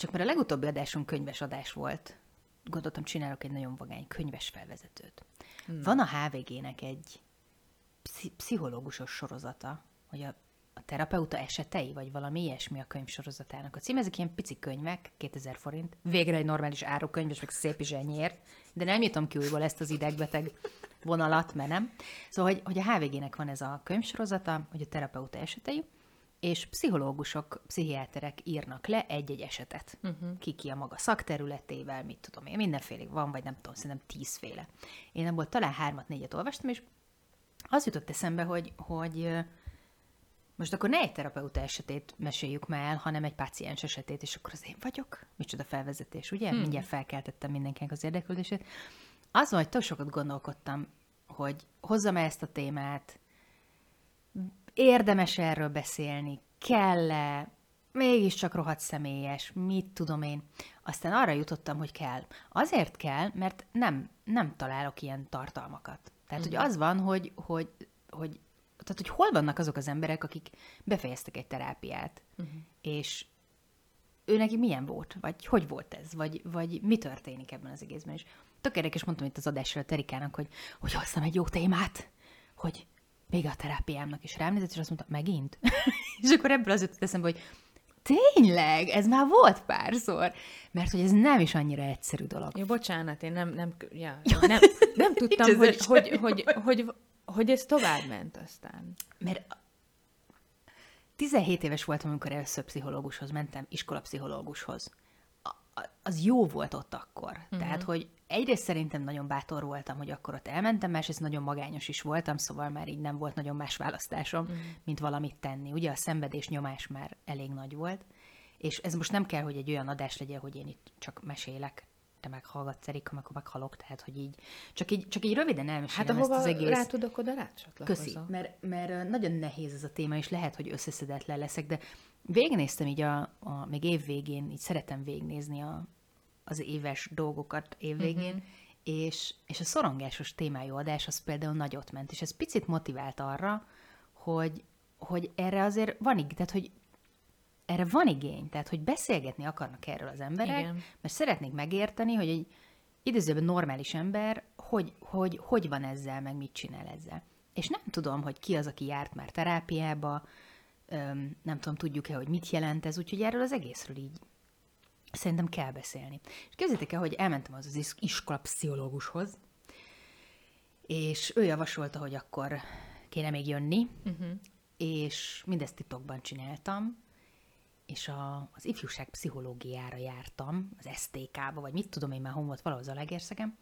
Csak mert a legutóbbi adásunk könyves adás volt, gondoltam, csinálok egy nagyon vagány könyves felvezetőt. Hmm. Van a HVG-nek egy pszi- pszichológusos sorozata, hogy a, a terapeuta esetei, vagy valami ilyesmi a könyv sorozatának. A cím ezek ilyen pici könyvek, 2000 forint. Végre egy normális árukönyv, és meg szép zsenyér, de nem nyitom ki újból ezt az idegbeteg vonalat, mert nem. Szóval, hogy, hogy a HVG-nek van ez a könyvsorozata, hogy a terapeuta esetei, és pszichológusok, pszichiáterek írnak le egy-egy esetet. Uh-huh. Ki ki a maga szakterületével, mit tudom én, mindenféle van, vagy nem tudom, szerintem tízféle. Én abból talán hármat, négyet olvastam, és az jutott eszembe, hogy, hogy most akkor ne egy terapeuta esetét meséljük már el, hanem egy páciens esetét, és akkor az én vagyok. Micsoda felvezetés, ugye? Hmm. Mindjárt felkeltettem mindenkinek az érdeklődését. Azon, hogy tök sokat gondolkodtam, hogy hozzam ezt a témát, érdemes erről beszélni, kell-e, mégiscsak rohadt személyes, mit tudom én. Aztán arra jutottam, hogy kell. Azért kell, mert nem, nem találok ilyen tartalmakat. Tehát, hogy az van, hogy, hogy, hogy, tehát, hogy hol vannak azok az emberek, akik befejeztek egy terápiát, uh-huh. és ő neki milyen volt, vagy hogy volt ez, vagy, vagy mi történik ebben az egészben. És tök érdekes, mondtam itt az adásra a Terikának, hogy, hogy hoztam egy jó témát, hogy még a terápiámnak is rám nézett, és azt mondta, megint? és akkor ebből az jutott eszembe, hogy tényleg, ez már volt párszor, mert hogy ez nem is annyira egyszerű dolog. Jó, bocsánat, én nem, nem, ja, ja, nem, nem tudtam, hogy, hogy, hogy, hogy, hogy, ez tovább ment aztán. Mert 17 éves voltam, amikor először pszichológushoz mentem, iskolapszichológushoz az jó volt ott akkor. Uh-huh. Tehát, hogy egyrészt szerintem nagyon bátor voltam, hogy akkor ott elmentem, másrészt nagyon magányos is voltam, szóval már így nem volt nagyon más választásom, uh-huh. mint valamit tenni. Ugye a szenvedés nyomás már elég nagy volt, és ez most nem kell, hogy egy olyan adás legyen, hogy én itt csak mesélek, te meghallgatsz, Erika, akkor meghalok, tehát, hogy így, csak így, csak így röviden elmesélem hát, ezt az egész. rá tudok, oda rácsatlakozom. Köszi, mert, mert nagyon nehéz ez a téma, és lehet, hogy összeszedetlen leszek, de végignéztem így a, a még év végén, így szeretem végignézni a, az éves dolgokat évvégén, uh-huh. és, és a szorongásos témájú adás az például nagyot ment, és ez picit motivált arra, hogy, hogy erre azért van igény, tehát hogy erre van igény, tehát hogy beszélgetni akarnak erről az emberek, Igen. mert szeretnék megérteni, hogy egy időzőben normális ember hogy, hogy, hogy van ezzel, meg mit csinál ezzel. És nem tudom, hogy ki az, aki járt már terápiába, nem tudom, tudjuk-e, hogy mit jelent ez, úgyhogy erről az egészről így Szerintem kell beszélni. És képzeljétek el, hogy elmentem az, az iskola pszichológushoz, és ő javasolta, hogy akkor kéne még jönni, uh-huh. és mindezt titokban csináltam, és a, az ifjúság pszichológiára jártam, az STK-ba, vagy mit tudom én már, hon volt valahol a legérszegem,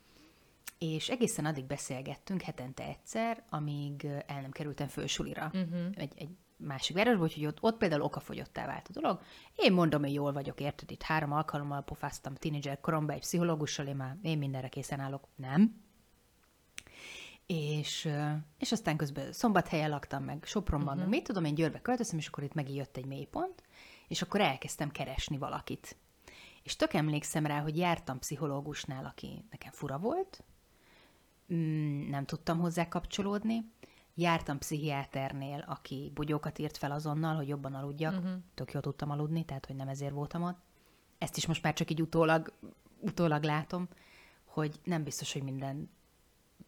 és egészen addig beszélgettünk hetente egyszer, amíg el nem kerültem fősulira. Uh-huh. Egy, egy másik városba, úgyhogy ott, ott például okafogyottá vált a dolog. Én mondom, hogy jól vagyok, érted? Itt három alkalommal pofáztam tínédzser koromban egy pszichológussal, én már én mindenre készen állok. Nem. És, és aztán közben szombathelyen laktam, meg Sopronban, uh-huh. mit tudom, én Győrbe költöztem, és akkor itt megint jött egy mélypont, és akkor elkezdtem keresni valakit. És tök emlékszem rá, hogy jártam pszichológusnál, aki nekem fura volt, mm, nem tudtam hozzá kapcsolódni, Jártam pszichiáternél, aki bugyókat írt fel azonnal, hogy jobban aludjak. Uh-huh. Tök jól tudtam aludni, tehát hogy nem ezért voltam ott. Ezt is most már csak így utólag, utólag látom, hogy nem biztos, hogy minden,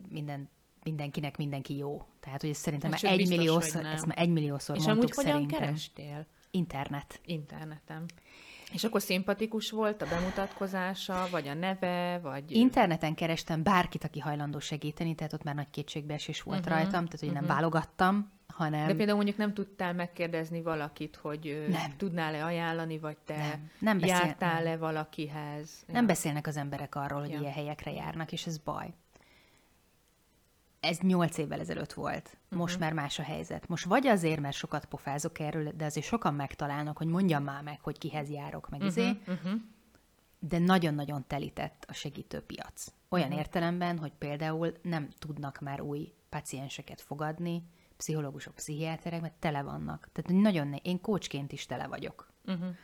minden mindenkinek mindenki jó. Tehát, hogy ez szerintem hát már egy milliószor, ezt már egy milliószor És mondtuk amúgy hogyan kerestél? Internet. Interneten. És akkor szimpatikus volt a bemutatkozása, vagy a neve, vagy... Interneten kerestem bárkit, aki hajlandó segíteni, tehát ott már nagy kétségbeesés volt uh-huh, rajtam, tehát hogy uh-huh. nem mhm. válogattam, hanem... De például mondjuk nem tudtál megkérdezni valakit, hogy nem. tudnál-e ajánlani, vagy te nem. Nem beszél... jártál-e valakihez? Nem ja. beszélnek az emberek arról, hogy ja. ilyen helyekre járnak, és ez baj. Ez nyolc évvel ezelőtt volt. Most uh-huh. már más a helyzet. Most vagy azért, mert sokat pofázok erről, de azért sokan megtalálnak, hogy mondjam már meg, hogy kihez járok, meg uh-huh. izé. Uh-huh. De nagyon-nagyon telített a segítőpiac. Olyan uh-huh. értelemben, hogy például nem tudnak már új pacienseket fogadni, pszichológusok, pszichiáterek, mert tele vannak. Tehát nagyon ne- én kócsként is tele vagyok. Uh-huh.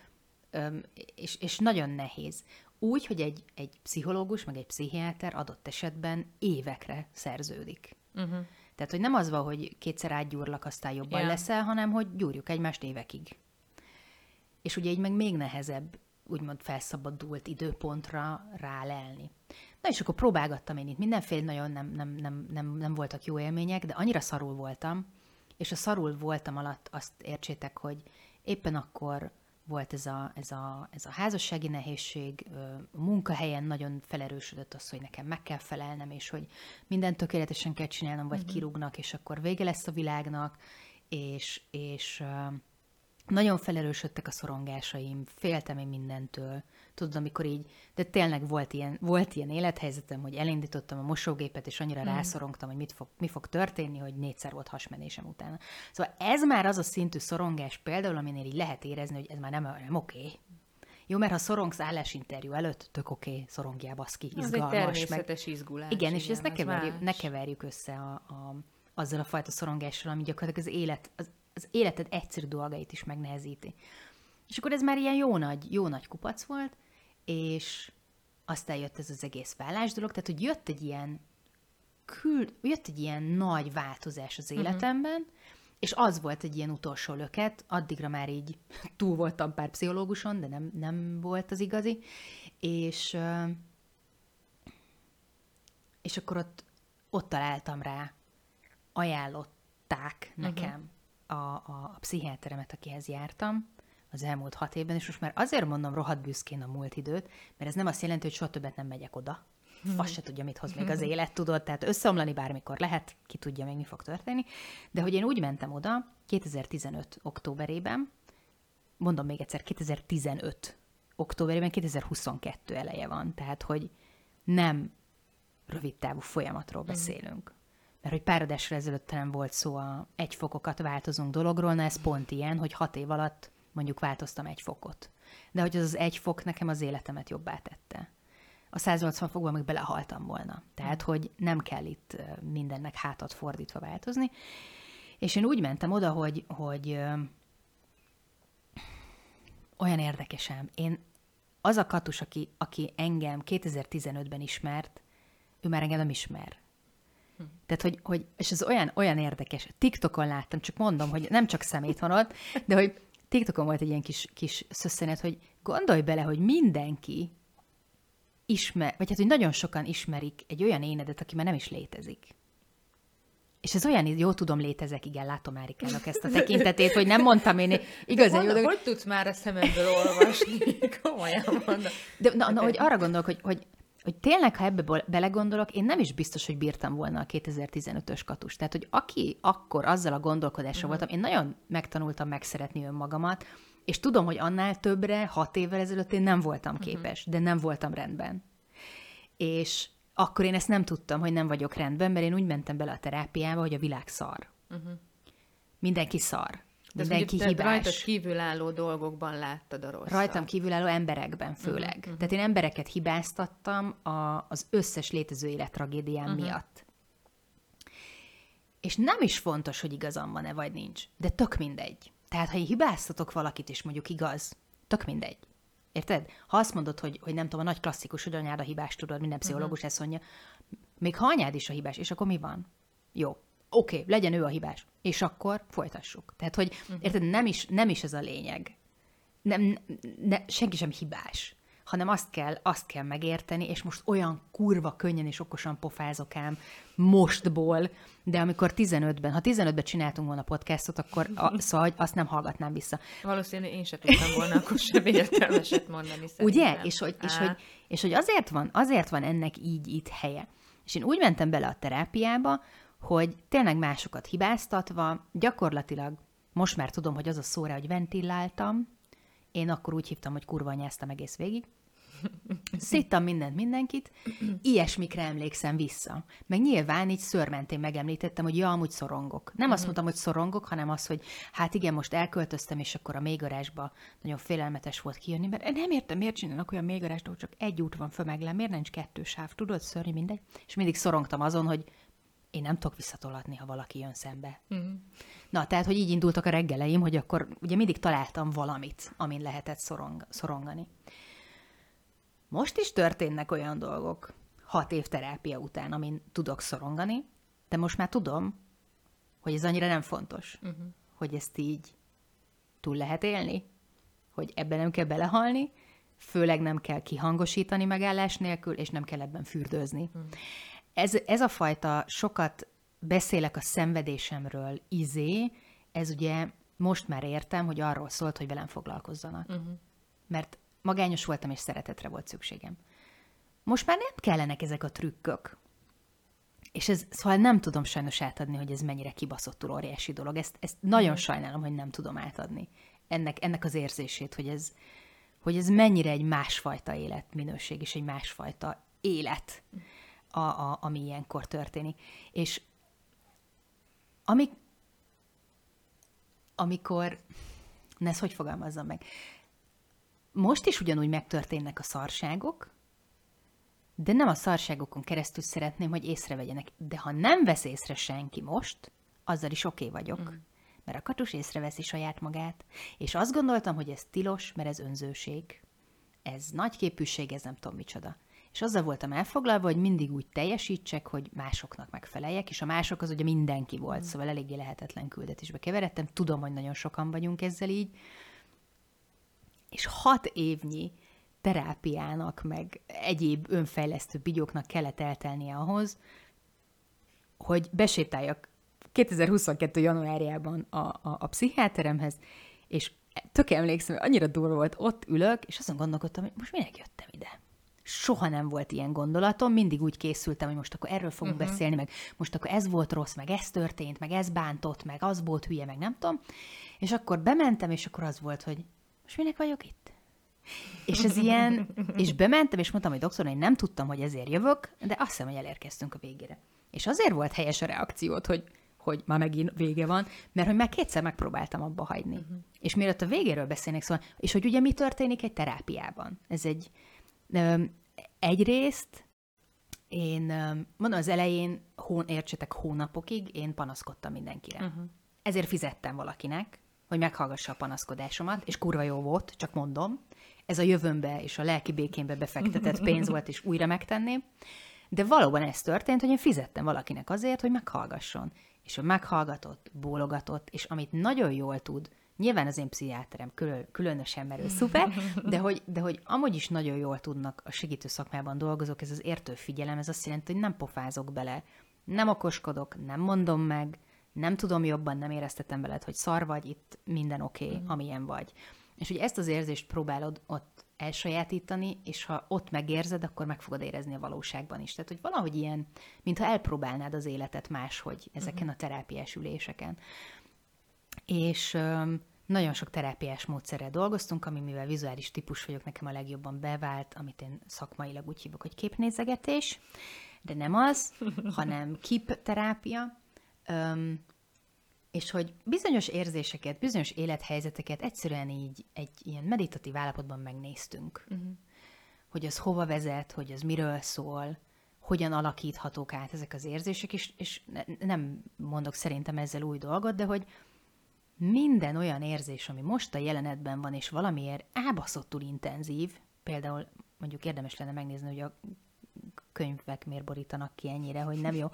Öm, és, és nagyon nehéz. Úgy, hogy egy, egy pszichológus, meg egy pszichiáter adott esetben évekre szerződik. Uh-huh. Tehát, hogy nem az van, hogy kétszer átgyúrlak, aztán jobban yeah. leszel, hanem hogy gyúrjuk egymást évekig. És ugye így meg még nehezebb úgymond felszabadult időpontra rálelni. Na és akkor próbálgattam én itt mindenféle, nagyon nem, nem, nem, nem, nem voltak jó élmények, de annyira szarul voltam, és a szarul voltam alatt azt értsétek, hogy éppen akkor volt ez a, ez a, ez a házassági nehézség, a munkahelyen nagyon felerősödött az, hogy nekem meg kell felelnem, és hogy mindent tökéletesen kell csinálnom, vagy uh-huh. kirúgnak, és akkor vége lesz a világnak, és, és nagyon felerősödtek a szorongásaim, féltem én mindentől. Tudod, amikor így, de tényleg volt ilyen, volt ilyen élethelyzetem, hogy elindítottam a mosógépet, és annyira mm. rászorongtam, hogy mit fog, mi fog történni, hogy négyszer volt hasmenésem utána. Szóval ez már az a szintű szorongás például, aminél így lehet érezni, hogy ez már nem, nem oké. Okay. Jó, mert ha szorongsz állásinterjú előtt, tök oké, okay, szorogjál baszki, izgalmas. Ez egy természetes meg... izgulás. Igen, és ezt ne keverjük, ne keverjük össze a, a, azzal a fajta szorongással, ami gyakorlatilag az élet, az, az életed egyszerű dolgait is megnehezíti. És akkor ez már ilyen jó nagy, jó nagy kupac volt, és aztán jött ez az egész vállás dolog, tehát hogy jött egy ilyen kül, jött egy ilyen nagy változás az mhm. életemben, uh-huh. és az volt egy ilyen utolsó löket, addigra már így túl voltam pár pszichológuson, de nem, nem volt az igazi, és és akkor ott, ott találtam rá, ajánlották mhm. nekem uh-huh a, a, a pszichiáteremet, akihez jártam az elmúlt hat évben, és most már azért mondom rohadt büszkén a múlt időt, mert ez nem azt jelenti, hogy soha többet nem megyek oda. Fasz se tudja, mit hoz még az élet, tudod, tehát összeomlani bármikor lehet, ki tudja még, mi fog történni. De hogy én úgy mentem oda 2015. októberében, mondom még egyszer, 2015 októberében, 2022 eleje van, tehát hogy nem rövid távú folyamatról mhm. beszélünk mert hogy pár adásra ezelőtt nem volt szó a egy fokokat változunk dologról, na ez pont ilyen, hogy hat év alatt mondjuk változtam egy fokot. De hogy az az egy fok nekem az életemet jobbá tette. A 180 fokban meg belehaltam volna. Tehát, hogy nem kell itt mindennek hátat fordítva változni. És én úgy mentem oda, hogy, hogy ö, olyan érdekesem. Én az a katus, aki, aki engem 2015-ben ismert, ő már engem nem ismer. Hm. Tehát, hogy, hogy, és ez olyan, olyan érdekes. TikTokon láttam, csak mondom, hogy nem csak szemét van ott, de hogy TikTokon volt egy ilyen kis, kis szösszenet, hogy gondolj bele, hogy mindenki ismer, vagy hát, hogy nagyon sokan ismerik egy olyan énedet, aki már nem is létezik. És ez olyan, jó tudom, létezek, igen, látom Árikának ezt a tekintetét, hogy nem mondtam én igazán jó. Hogy tudsz már a szememből olvasni? Komolyan mondom. De na, na, hogy arra gondolok, hogy, hogy hogy tényleg, ha ebbe belegondolok, én nem is biztos, hogy bírtam volna a 2015-ös katus. Tehát, hogy aki akkor azzal a gondolkodással uh-huh. voltam, én nagyon megtanultam megszeretni önmagamat, és tudom, hogy annál többre, hat évvel ezelőtt én nem voltam mhm. képes, uh-huh. de nem voltam rendben. És akkor én ezt nem tudtam, hogy nem vagyok rendben, mert én úgy mentem bele a terápiába, hogy a világ szar. Uh-huh. Mindenki szar. De mindenki hibás. rajtad kívülálló dolgokban láttad a rosszat. Rajtam kívülálló emberekben főleg. Uh-huh. Tehát én embereket hibáztattam a, az összes létező élettragédiám uh-huh. miatt. És nem is fontos, hogy igazam van-e vagy nincs, de tök mindegy. Tehát, ha hibáztatok valakit, és mondjuk igaz, tök mindegy. Érted? Ha azt mondod, hogy, hogy nem tudom, a nagy klasszikus, hogy anyád a hibás, tudod, minden pszichológus uh-huh. ezt mondja, még ha anyád is a hibás, és akkor mi van? Jó, oké, okay, legyen ő a hibás, és akkor folytassuk. Tehát, hogy uh-huh. érted, nem is, nem is ez a lényeg. Nem, ne, senki sem hibás, hanem azt kell, azt kell megérteni, és most olyan kurva könnyen és okosan pofázok ám mostból, de amikor 15-ben, ha 15-ben csináltunk volna podcastot, akkor a, szóval azt nem hallgatnám vissza. Valószínűleg én sem tudtam volna akkor sem értelmeset mondani. Szerintem. Ugye? És hogy, és, hogy, és hogy azért van, azért van ennek így itt helye. És én úgy mentem bele a terápiába, hogy tényleg másokat hibáztatva, gyakorlatilag most már tudom, hogy az a szóra, hogy ventiláltam, én akkor úgy hívtam, hogy kurva anyáztam egész végig, Szittam mindent mindenkit, ilyesmikre emlékszem vissza. Meg nyilván így szörmentén megemlítettem, hogy ja, amúgy szorongok. Nem azt mondtam, hogy szorongok, hanem az, hogy hát igen, most elköltöztem, és akkor a mélygarázsba nagyon félelmetes volt kijönni, mert nem értem, miért csinálnak olyan mélygarást, hogy csak egy út van fömeglen, miért nincs kettő sáv, tudod, szörnyű mindegy. És mindig szorongtam azon, hogy én nem tudok visszatolatni, ha valaki jön szembe. Mm. Na, tehát, hogy így indultak a reggeleim, hogy akkor ugye mindig találtam valamit, amin lehetett szorong, szorongani. Most is történnek olyan dolgok, hat év terápia után, amin tudok szorongani, de most már tudom, hogy ez annyira nem fontos, uh-huh. hogy ezt így túl lehet élni, hogy ebben nem kell belehalni, főleg nem kell kihangosítani megállás nélkül, és nem kell ebben fürdőzni. Uh-huh. Ez, ez a fajta sokat beszélek a szenvedésemről izé, ez ugye most már értem, hogy arról szólt, hogy velem foglalkozzanak. Uh-huh. Mert magányos voltam, és szeretetre volt szükségem. Most már nem kellenek ezek a trükkök. És ez, szóval nem tudom sajnos átadni, hogy ez mennyire kibaszottul óriási dolog. Ezt, ezt nagyon mm. sajnálom, hogy nem tudom átadni. Ennek, ennek az érzését, hogy ez, hogy ez mennyire egy másfajta életminőség, és egy másfajta élet, a, a, ami ilyenkor történik. És amik, amikor, ne ezt hogy fogalmazzam meg, most is ugyanúgy megtörténnek a szarságok, de nem a szarságokon keresztül szeretném, hogy észrevegyenek. De ha nem vesz észre senki most, azzal is oké okay vagyok. Mm. Mert a katus észreveszi saját magát, és azt gondoltam, hogy ez tilos, mert ez önzőség. Ez nagy képűség, ez nem tudom micsoda. És azzal voltam elfoglalva, hogy mindig úgy teljesítsek, hogy másoknak megfeleljek, és a mások az ugye mindenki volt, mm. szóval eléggé lehetetlen küldetésbe keveredtem. Tudom, hogy nagyon sokan vagyunk ezzel így, és hat évnyi terápiának, meg egyéb önfejlesztő bigyóknak kellett eltelnie ahhoz, hogy besétáljak 2022. januárjában a, a, a pszichiáteremhez, és tök emlékszem, hogy annyira durva volt, ott ülök, és azon gondolkodtam, hogy most minek jöttem ide? Soha nem volt ilyen gondolatom, mindig úgy készültem, hogy most akkor erről fogunk uh-huh. beszélni, meg most akkor ez volt rossz, meg ez történt, meg ez bántott, meg az volt hülye, meg nem tudom. És akkor bementem, és akkor az volt, hogy most minek vagyok itt? És ez ilyen, és bementem, és mondtam, hogy doktor, én nem tudtam, hogy ezért jövök, de azt hiszem, hogy elérkeztünk a végére. És azért volt helyes a reakciót, hogy, hogy már megint vége van, mert hogy már kétszer megpróbáltam abba hagyni. Uh-huh. És mielőtt a végéről beszélnék, szóval, és hogy ugye mi történik egy terápiában. Ez egy, egyrészt én, mondom, az elején, hón, értsetek, hónapokig én panaszkodtam mindenkire. Uh-huh. Ezért fizettem valakinek, hogy meghallgassa a panaszkodásomat, és kurva jó volt, csak mondom. Ez a jövőmbe és a lelki békénbe befektetett pénz volt, és újra megtenném. De valóban ez történt, hogy én fizettem valakinek azért, hogy meghallgasson. És ő meghallgatott, bólogatott, és amit nagyon jól tud, nyilván az én pszichiáterem külön, különösen merő szuper, de hogy, de hogy amúgy is nagyon jól tudnak a segítő szakmában dolgozók, ez az értő figyelem, ez azt jelenti, hogy nem pofázok bele, nem okoskodok, nem mondom meg, nem tudom jobban, nem éreztetem veled, hogy szar vagy, itt minden oké, okay, uh-huh. amilyen vagy. És hogy ezt az érzést próbálod ott elsajátítani, és ha ott megérzed, akkor meg fogod érezni a valóságban is. Tehát, hogy valahogy ilyen, mintha elpróbálnád az életet máshogy ezeken uh-huh. a terápiás üléseken. És nagyon sok terápiás módszerrel dolgoztunk, ami mivel vizuális típus vagyok, nekem a legjobban bevált, amit én szakmailag úgy hívok, hogy képnézegetés, de nem az, hanem terápia, Um, és hogy bizonyos érzéseket, bizonyos élethelyzeteket egyszerűen így egy ilyen meditatív állapotban megnéztünk. Uh-huh. Hogy az hova vezet, hogy az miről szól, hogyan alakíthatók át ezek az érzések, és, és ne, nem mondok szerintem ezzel új dolgot, de hogy minden olyan érzés, ami most a jelenetben van, és valamiért ábaszottul intenzív, például mondjuk érdemes lenne megnézni, hogy a könyvek miért borítanak ki ennyire, hogy nem jó,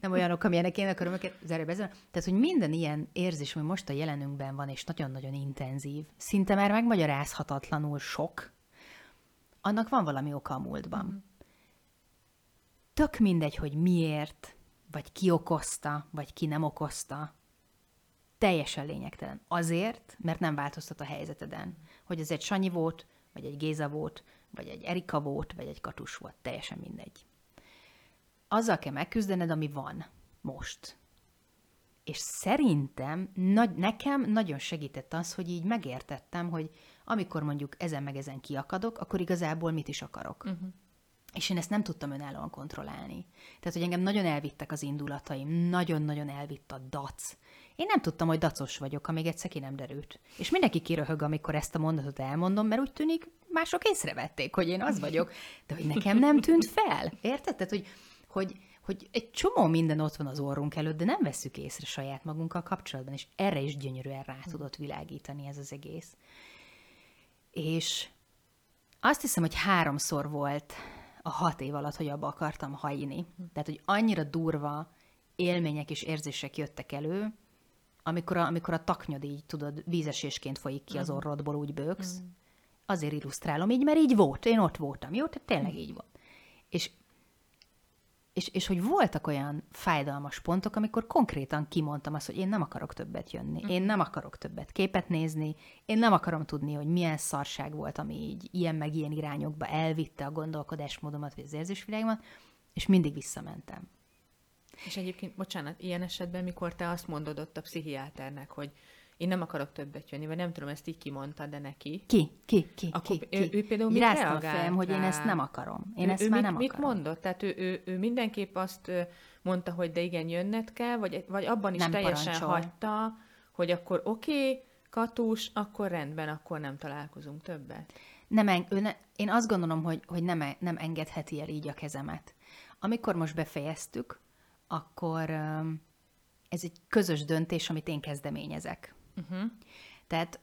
nem olyanok, amilyenek én akarom őket zárja Tehát, hogy minden ilyen érzés, ami most a jelenünkben van, és nagyon-nagyon intenzív, szinte már megmagyarázhatatlanul sok, annak van valami oka a múltban. Mm. Tök mindegy, hogy miért, vagy ki okozta, vagy ki nem okozta, teljesen lényegtelen. Azért, mert nem változtat a helyzeteden. Hogy ez egy Sanyi volt, vagy egy Géza volt, vagy egy Erika volt, vagy egy Katus volt, teljesen mindegy. Azzal kell megküzdened, ami van most. És szerintem nagy, nekem nagyon segített az, hogy így megértettem, hogy amikor mondjuk ezen meg ezen kiakadok, akkor igazából mit is akarok. Uh-huh. És én ezt nem tudtam önállóan kontrollálni. Tehát, hogy engem nagyon elvittek az indulataim, nagyon-nagyon elvitt a dac. Én nem tudtam, hogy dacos vagyok, amíg egyszer ki nem derült. És mindenki kiröhög, amikor ezt a mondatot elmondom, mert úgy tűnik, mások észrevették, hogy én az vagyok, de hogy nekem nem tűnt fel. Érted? Tehát, hogy, hogy, hogy egy csomó minden ott van az orrunk előtt, de nem veszük észre saját magunkkal kapcsolatban, és erre is gyönyörűen rá tudott világítani ez az egész. És azt hiszem, hogy háromszor volt a hat év alatt, hogy abba akartam hagyni. Tehát, hogy annyira durva élmények és érzések jöttek elő, amikor a, amikor a taknyod így, tudod, vízesésként folyik ki az mhm. orrodból, úgy bőgsz. Mm. Azért illusztrálom így, mert így volt, én ott voltam, jó? Tehát tényleg így volt. És és, és hogy voltak olyan fájdalmas pontok, amikor konkrétan kimondtam azt, hogy én nem akarok többet jönni, én nem akarok többet képet nézni, én nem akarom tudni, hogy milyen szarság volt, ami így ilyen meg ilyen irányokba elvitte a gondolkodásmódomat, vagy az érzésvilágomat, és mindig visszamentem. És egyébként, bocsánat, ilyen esetben, mikor te azt mondod ott a pszichiáternek, hogy én nem akarok többet jönni, vagy nem tudom, ezt így kimondta, de neki. Ki? Ki? Ki? Akkor ki? Ő, ő például mit reagált fejem, hogy én ezt nem akarom. Én ő, ezt ő már mit, nem mit akarom. mondott? Tehát ő, ő, ő mindenképp azt mondta, hogy de igen, jönned kell, vagy, vagy abban is nem teljesen parancsol. hagyta, hogy akkor oké, okay, katus, akkor rendben, akkor nem találkozunk többet. Nem, ő ne, én azt gondolom, hogy, hogy nem, nem engedheti el így a kezemet. Amikor most befejeztük, akkor ez egy közös döntés, amit én kezdeményezek. Uh-huh. Tehát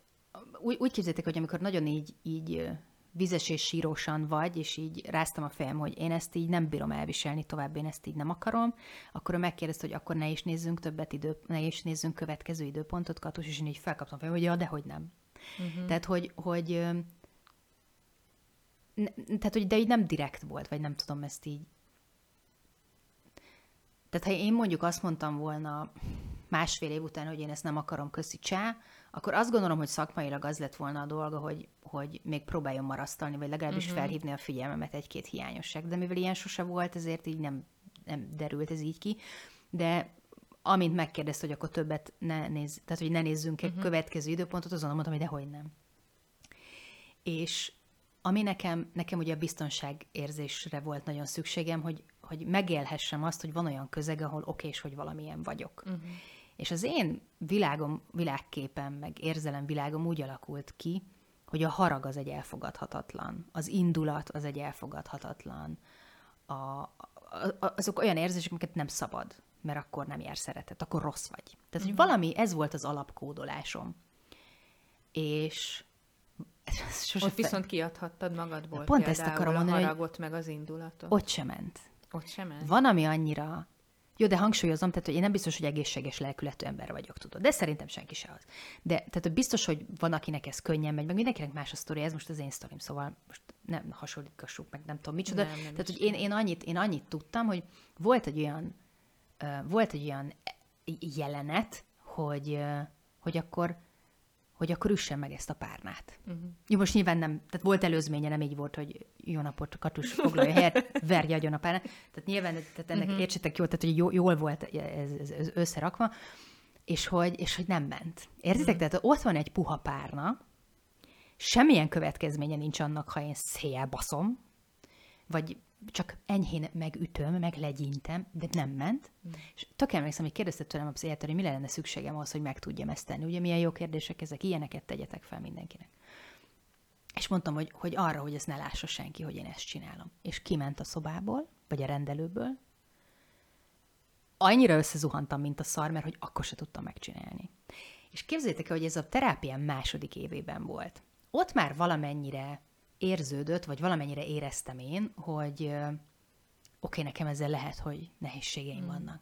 úgy, úgy képzeljétek, hogy amikor nagyon így, így vizes és sírósan vagy, és így ráztam a fejem, hogy én ezt így nem bírom elviselni tovább, én ezt így nem akarom, akkor ő megkérdezte, hogy akkor ne is nézzünk többet idő, ne is nézzünk következő időpontot, Katus, és én így felkaptam a fejem, hogy ja, de hogy nem. Uh-huh. Tehát, hogy, hogy ne, tehát, hogy de így nem direkt volt, vagy nem tudom ezt így. Tehát, ha én mondjuk azt mondtam volna, másfél év után, hogy én ezt nem akarom, köszi csá, akkor azt gondolom, hogy szakmailag az lett volna a dolga, hogy, hogy még próbáljon marasztalni, vagy legalábbis uh-huh. felhívni a figyelmemet egy-két hiányosság. De mivel ilyen sose volt, ezért így nem, nem derült ez így ki. De amint megkérdezte, hogy akkor többet ne néz, tehát hogy ne nézzünk egy uh-huh. következő időpontot, azon mondtam, hogy dehogy nem. És ami nekem, nekem ugye a biztonságérzésre volt nagyon szükségem, hogy, hogy megélhessem azt, hogy van olyan közeg, ahol oké, és hogy valamilyen vagyok. Uh-huh. És az én világom, világképem, meg érzelem világom úgy alakult ki, hogy a harag az egy elfogadhatatlan, az indulat az egy elfogadhatatlan, a, a, azok olyan érzések, amiket nem szabad, mert akkor nem jár szeretet, akkor rossz vagy. Tehát, hogy mhm. valami, ez volt az alapkódolásom. És sose Ott fe... viszont kiadhattad magadból. Pont ezt akarom mondani, a haragot, hogy meg az indulatot. Ott sem ment. Ott sem ment. Van, ami annyira jó, de hangsúlyozom, tehát, hogy én nem biztos, hogy egészséges lelkületű ember vagyok, tudod. De szerintem senki se az. De tehát hogy biztos, hogy van, akinek ez könnyen megy, meg mindenkinek más a sztori, ez most az én sztorim, szóval most nem hasonlítassuk meg, nem tudom micsoda. Nem, nem tehát, hogy én, én, annyit, én annyit tudtam, hogy volt egy olyan, uh, volt egy olyan jelenet, hogy, uh, hogy akkor hogy akkor üssen meg ezt a párnát. Uh-huh. Jó, most nyilván nem, tehát volt előzménye, nem így volt, hogy jó napot, Katus foglalja helyet, verje agyon a párnát. Tehát nyilván, tehát ennek uh-huh. értsétek jól, tehát hogy jól, jól volt ez, ez, ez összerakva, és hogy, és hogy nem ment. Értitek? Uh-huh. Tehát ott van egy puha párna, semmilyen következménye nincs annak, ha én széjjel baszom, vagy csak enyhén megütöm, meg legyintem, de nem ment. Mm. És tök emlékszem, hogy kérdezte tőlem a pszichiáter, hogy mi lenne szükségem ahhoz, hogy meg tudjam ezt tenni. Ugye milyen jó kérdések ezek, ilyeneket tegyetek fel mindenkinek. És mondtam, hogy, hogy arra, hogy ezt ne lássa senki, hogy én ezt csinálom. És kiment a szobából, vagy a rendelőből. Annyira összezuhantam, mint a szar, mert hogy akkor se tudtam megcsinálni. És képzeljétek el, hogy ez a terápiám második évében volt. Ott már valamennyire érződött, vagy valamennyire éreztem én, hogy oké, okay, nekem ezzel lehet, hogy nehézségeim mm. vannak.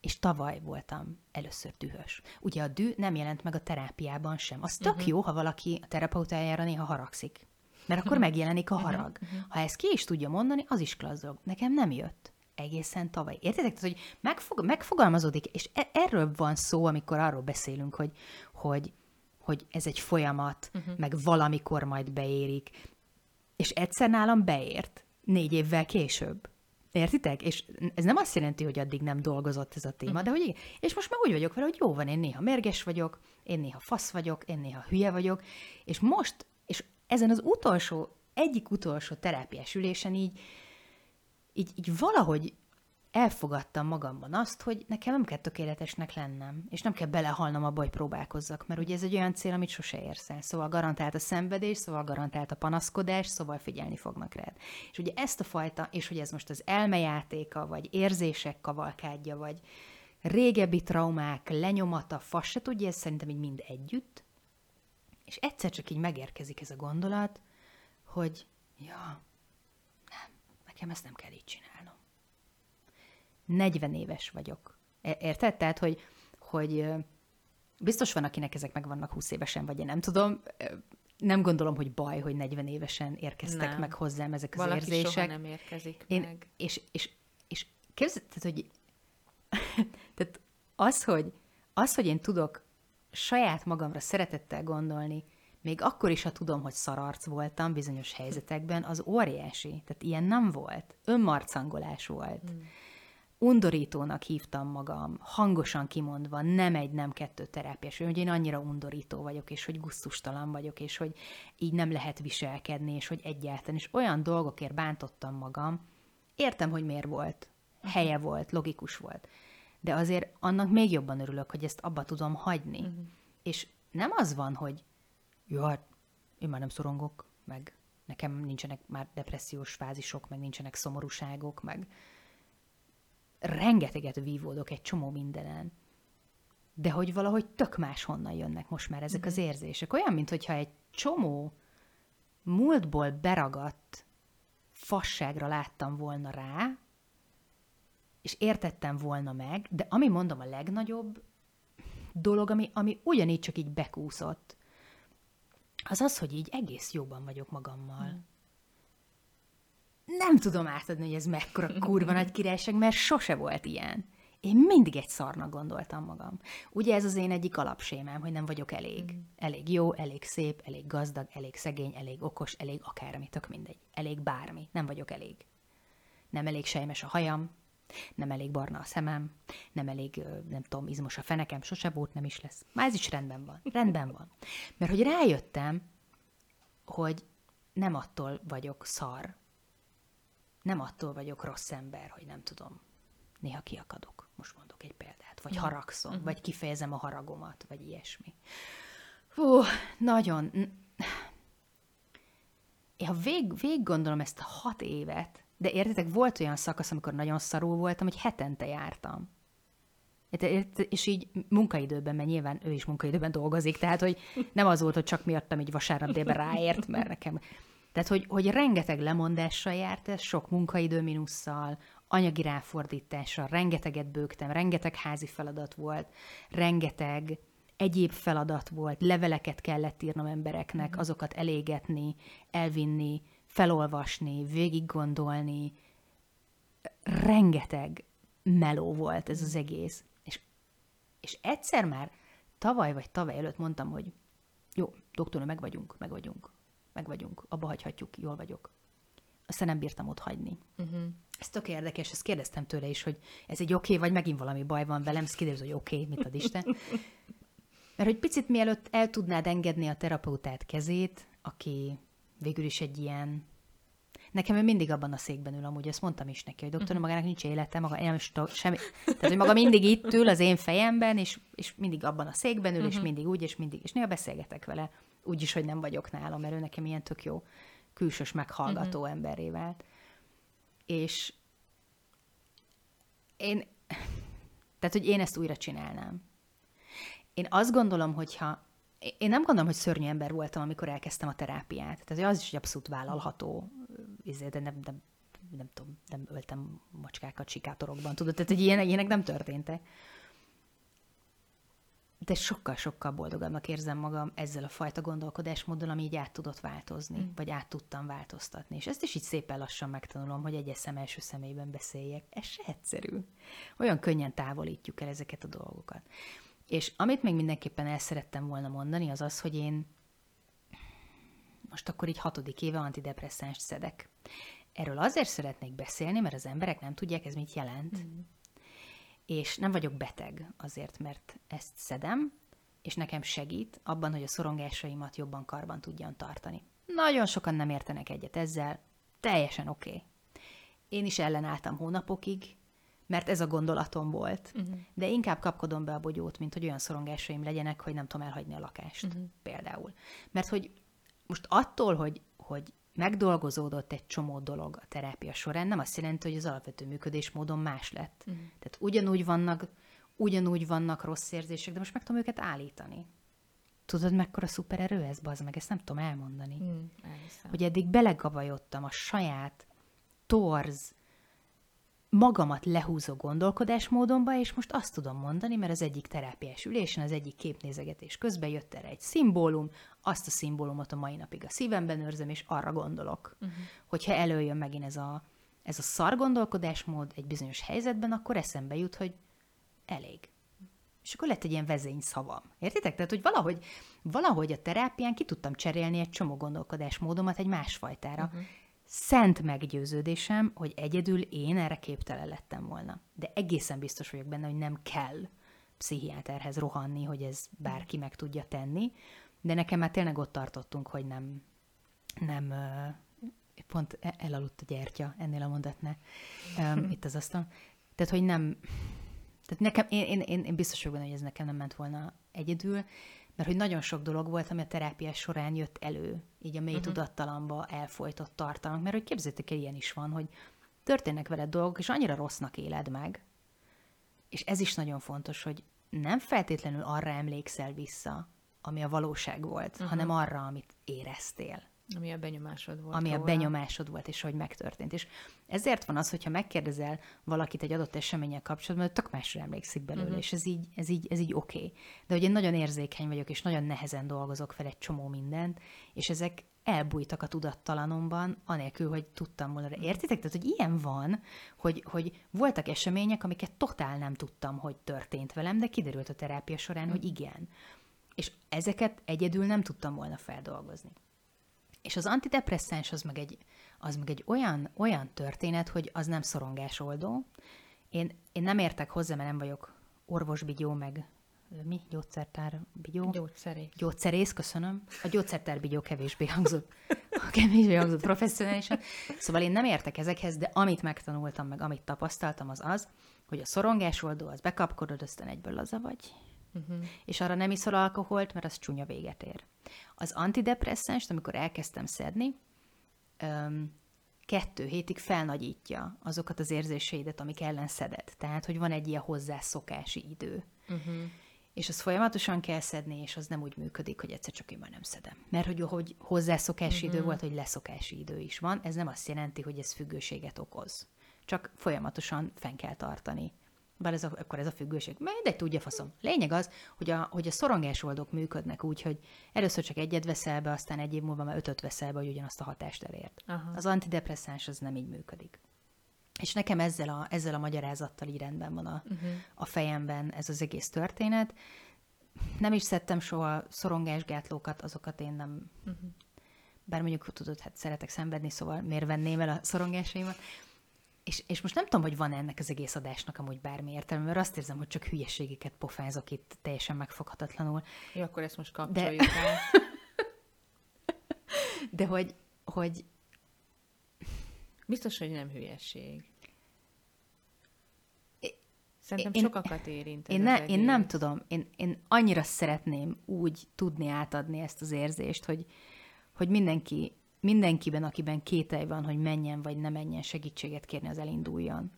És tavaly voltam először dühös. Ugye a dű nem jelent meg a terápiában sem. Az tök uh-huh. jó, ha valaki a terapeutájára néha haragszik. Mert akkor uh-huh. megjelenik a harag. Uh-huh. Ha ezt ki is tudja mondani, az is klassz dolog. Nekem nem jött egészen tavaly. Értitek? Tehát, hogy megfog, megfogalmazódik, és e- erről van szó, amikor arról beszélünk, hogy, hogy hogy ez egy folyamat, uh-huh. meg valamikor majd beérik. És egyszer nálam beért, négy évvel később. Értitek? És ez nem azt jelenti, hogy addig nem dolgozott ez a téma, de hogy igen. És most már úgy vagyok vele, hogy jó van, én néha mérges vagyok, én néha fasz vagyok, én néha hülye vagyok, és most, és ezen az utolsó, egyik utolsó terápiás ülésen így, így, így valahogy elfogadtam magamban azt, hogy nekem nem kell tökéletesnek lennem, és nem kell belehalnom abba, hogy próbálkozzak, mert ugye ez egy olyan cél, amit sose érsz el. Szóval garantált a szenvedés, szóval garantált a panaszkodás, szóval figyelni fognak rád. És ugye ezt a fajta, és hogy ez most az elmejátéka, vagy érzések kavalkádja, vagy régebbi traumák, lenyomata, fasz se tudja, ez szerintem így mind együtt, és egyszer csak így megérkezik ez a gondolat, hogy ja, nem, nekem ezt nem kell így csinálni 40 éves vagyok. Érted? Tehát, hogy, hogy biztos van, akinek ezek meg vannak 20 évesen, vagy én nem tudom. Nem gondolom, hogy baj, hogy 40 évesen érkeztek nem. meg hozzám ezek az Valaki érzések. soha nem érkezik én, meg. És, és, és képzeld, tehát, hogy, tehát az, hogy, az, hogy én tudok saját magamra szeretettel gondolni, még akkor is, ha tudom, hogy szararc voltam bizonyos helyzetekben, az óriási. Tehát ilyen nem volt. Önmarcangolás volt. Hmm undorítónak hívtam magam, hangosan kimondva, nem egy, nem kettő terápiás, hogy én annyira undorító vagyok, és hogy gusztustalan vagyok, és hogy így nem lehet viselkedni, és hogy egyáltalán, és olyan dolgokért bántottam magam, értem, hogy miért volt, helye volt, logikus volt, de azért annak még jobban örülök, hogy ezt abba tudom hagyni. Uh-huh. És nem az van, hogy jó, hát én már nem szorongok, meg nekem nincsenek már depressziós fázisok, meg nincsenek szomorúságok, meg rengeteget vívódok egy csomó mindenen, de hogy valahogy tök más honnan jönnek most már ezek az mhm. érzések. Olyan, mintha egy csomó múltból beragadt fasságra láttam volna rá, és értettem volna meg, de ami mondom a legnagyobb dolog, ami, ami ugyanígy csak így bekúszott, az az, hogy így egész jóban vagyok magammal. Mm nem tudom átadni, hogy ez mekkora kurva nagy királyság, mert sose volt ilyen. Én mindig egy szarnak gondoltam magam. Ugye ez az én egyik alapsémám, hogy nem vagyok elég. Mm. Elég jó, elég szép, elég gazdag, elég szegény, elég okos, elég akármi, tök mindegy. Elég bármi. Nem vagyok elég. Nem elég sejmes a hajam, nem elég barna a szemem, nem elég, nem tudom, izmos a fenekem, sose volt, nem is lesz. Már ez is rendben van. Rendben van. Mert hogy rájöttem, hogy nem attól vagyok szar, nem attól vagyok rossz ember, hogy nem tudom, néha kiakadok, most mondok egy példát, vagy haragszom, uh-huh. vagy kifejezem a haragomat, vagy ilyesmi. Hú, nagyon... Én ha vég, vég gondolom ezt a hat évet, de értitek, volt olyan szakasz, amikor nagyon szarul voltam, hogy hetente jártam. És így munkaidőben, mert nyilván ő is munkaidőben dolgozik, tehát hogy nem az volt, hogy csak miattam így vasárnap délben ráért, mert nekem tehát, hogy, hogy rengeteg lemondással járt ez, sok munkaidő minusszal, anyagi ráfordítással, rengeteget bőgtem, rengeteg házi feladat volt, rengeteg egyéb feladat volt, leveleket kellett írnom embereknek, mm. azokat elégetni, elvinni, felolvasni, végig gondolni. Rengeteg meló volt ez az egész. És, és egyszer már tavaly vagy tavaly előtt mondtam, hogy jó, doktornő, meg vagyunk, meg vagyunk meg vagyunk, abba hagyhatjuk, jól vagyok. Aztán nem bírtam ott hagyni. Uh-huh. Ez tök érdekes, ezt kérdeztem tőle is, hogy ez egy oké, okay, vagy megint valami baj van velem, ez kiderül, hogy oké, okay, mit ad Isten. Mert hogy picit mielőtt el tudnád engedni a terapeutát kezét, aki végül is egy ilyen Nekem ő mindig abban a székben ül, amúgy ezt mondtam is neki, hogy doktor, uh-huh. magának nincs élete, maga nem is semmi. Tehát, hogy maga mindig itt ül az én fejemben, és, és mindig abban a székben ül, uh-huh. és mindig úgy, és mindig, és néha beszélgetek vele úgy is, hogy nem vagyok nála, mert ő nekem ilyen tök jó külsős meghallgató uh-huh. emberré vált. És én, tehát, hogy én ezt újra csinálnám. Én azt gondolom, hogyha én nem gondolom, hogy szörnyű ember voltam, amikor elkezdtem a terápiát. Tehát az is egy abszolút vállalható, izé, de nem, nem, nem tudom, nem öltem macskákat sikátorokban, tudod, tehát hogy ilyenek, ilyenek nem történtek de sokkal-sokkal boldogabbnak érzem magam ezzel a fajta gondolkodásmóddal, ami így át tudott változni, mm. vagy át tudtam változtatni. És ezt is így szépen lassan megtanulom, hogy egyes szem első személyben beszéljek. Ez se egyszerű. Olyan könnyen távolítjuk el ezeket a dolgokat. És amit még mindenképpen el szerettem volna mondani, az az, hogy én most akkor így hatodik éve antidepresszánst szedek. erről azért szeretnék beszélni, mert az emberek nem tudják, ez mit jelent. Mm. És nem vagyok beteg azért, mert ezt szedem, és nekem segít abban, hogy a szorongásaimat jobban karban tudjam tartani. Nagyon sokan nem értenek egyet ezzel, teljesen oké. Okay. Én is ellenálltam hónapokig, mert ez a gondolatom volt. Uh-huh. De inkább kapkodom be a bogyót, mint hogy olyan szorongásaim legyenek, hogy nem tudom elhagyni a lakást, uh-huh. például. Mert hogy most attól, hogy, hogy megdolgozódott egy csomó dolog a terápia során, nem azt jelenti, hogy az alapvető működésmódon más lett. Uh-huh. Tehát ugyanúgy vannak, ugyanúgy vannak rossz érzések, de most meg tudom őket állítani. Tudod, mekkora szupererő ez, bazd meg, ezt nem tudom elmondani. Mm, hogy eddig belegabajodtam a saját torz, magamat lehúzó gondolkodásmódomba, és most azt tudom mondani, mert az egyik terápiás ülésen, az egyik képnézegetés közben jött erre egy szimbólum, azt a szimbólumot a mai napig a szívemben őrzöm, és arra gondolok, uh-huh. hogyha előjön megint ez a, ez a szar gondolkodásmód egy bizonyos helyzetben, akkor eszembe jut, hogy elég. És akkor lett egy ilyen vezényszavam. Értitek? Tehát, hogy valahogy, valahogy a terápián ki tudtam cserélni egy csomó gondolkodásmódomat egy másfajtára. Uh-huh szent meggyőződésem, hogy egyedül én erre képtelen lettem volna. De egészen biztos vagyok benne, hogy nem kell pszichiáterhez rohanni, hogy ez bárki meg tudja tenni, de nekem már tényleg ott tartottunk, hogy nem, nem pont e- elaludt a gyertya ennél a mondatnál, itt az asztal. Tehát, hogy nem, tehát nekem, én, én, én biztos vagyok benne, hogy ez nekem nem ment volna egyedül, mert hogy nagyon sok dolog volt, ami a terápiás során jött elő, így a mély uh-huh. tudattalamba elfolytott tartalmak, mert hogy képzeljétek el, ilyen is van, hogy történnek veled dolgok, és annyira rossznak éled meg, és ez is nagyon fontos, hogy nem feltétlenül arra emlékszel vissza, ami a valóság volt, uh-huh. hanem arra, amit éreztél. Ami a benyomásod volt. Ami róla. a benyomásod volt, és hogy megtörtént. És ezért van az, hogyha megkérdezel valakit egy adott eseménnyel kapcsolatban, hogy tök másra emlékszik belőle, uh-huh. és ez így, ez így, ez így oké. Okay. De hogy én nagyon érzékeny vagyok, és nagyon nehezen dolgozok fel egy csomó mindent, és ezek elbújtak a tudattalanomban, anélkül, hogy tudtam volna. Mhm. Értitek? Tehát, hogy ilyen van, hogy, hogy voltak események, amiket totál nem tudtam, hogy történt velem, de kiderült a terápia során, uh-huh. hogy igen. És ezeket egyedül nem tudtam volna feldolgozni. És az antidepresszáns az meg egy, az meg egy olyan, olyan történet, hogy az nem szorongásoldó. Én, én nem értek hozzá, mert nem vagyok orvosbigyó, meg mi? Gyógyszertár bigyó? Gyógyszerész. Gyógyszerész, köszönöm. A gyógyszertár bigyó kevésbé hangzott, kevésbé hangzott professzionálisan. Szóval én nem értek ezekhez, de amit megtanultam, meg amit tapasztaltam, az az, hogy a szorongásoldó, az bekapkodod, aztán egyből laza vagy, uh-huh. és arra nem iszol alkoholt, mert az csúnya véget ér. Az antidepresszánst, amikor elkezdtem szedni, öm, kettő hétig felnagyítja azokat az érzéseidet, amik ellen szeded. Tehát, hogy van egy ilyen hozzászokási idő. Uh-huh. És az folyamatosan kell szedni, és az nem úgy működik, hogy egyszer csak én már nem szedem. Mert hogy, hogy hozzászokási uh-huh. idő volt, hogy leszokási idő is van, ez nem azt jelenti, hogy ez függőséget okoz. Csak folyamatosan fenn kell tartani bár ez a, akkor ez a függőség. Mindegy, tudja faszom. Lényeg az, hogy a, hogy a szorongásoldók működnek úgy, hogy először csak egyet veszel be, aztán egy év múlva már ötöt veszel be, hogy ugyanazt a hatást elért. Aha. Az antidepresszáns az nem így működik. És nekem ezzel a, ezzel a magyarázattal így rendben van a, uh-huh. a fejemben ez az egész történet. Nem is szedtem soha szorongásgátlókat, azokat én nem... Uh-huh. Bár mondjuk, tudod, hát szeretek szenvedni, szóval miért venném el a szorongásaimat. És, és most nem tudom, hogy van ennek az egész adásnak amúgy bármi értelme, mert azt érzem, hogy csak hülyeségeket pofázok itt teljesen megfoghatatlanul. Jó, akkor ezt most kapcsoljuk De... el. De hogy, hogy... Biztos, hogy nem hülyeség. Szerintem én, sokakat érint. Én, ne, én nem tudom, én, én annyira szeretném úgy tudni átadni ezt az érzést, hogy, hogy mindenki mindenkiben, akiben kételj van, hogy menjen vagy ne menjen segítséget kérni, az elinduljon.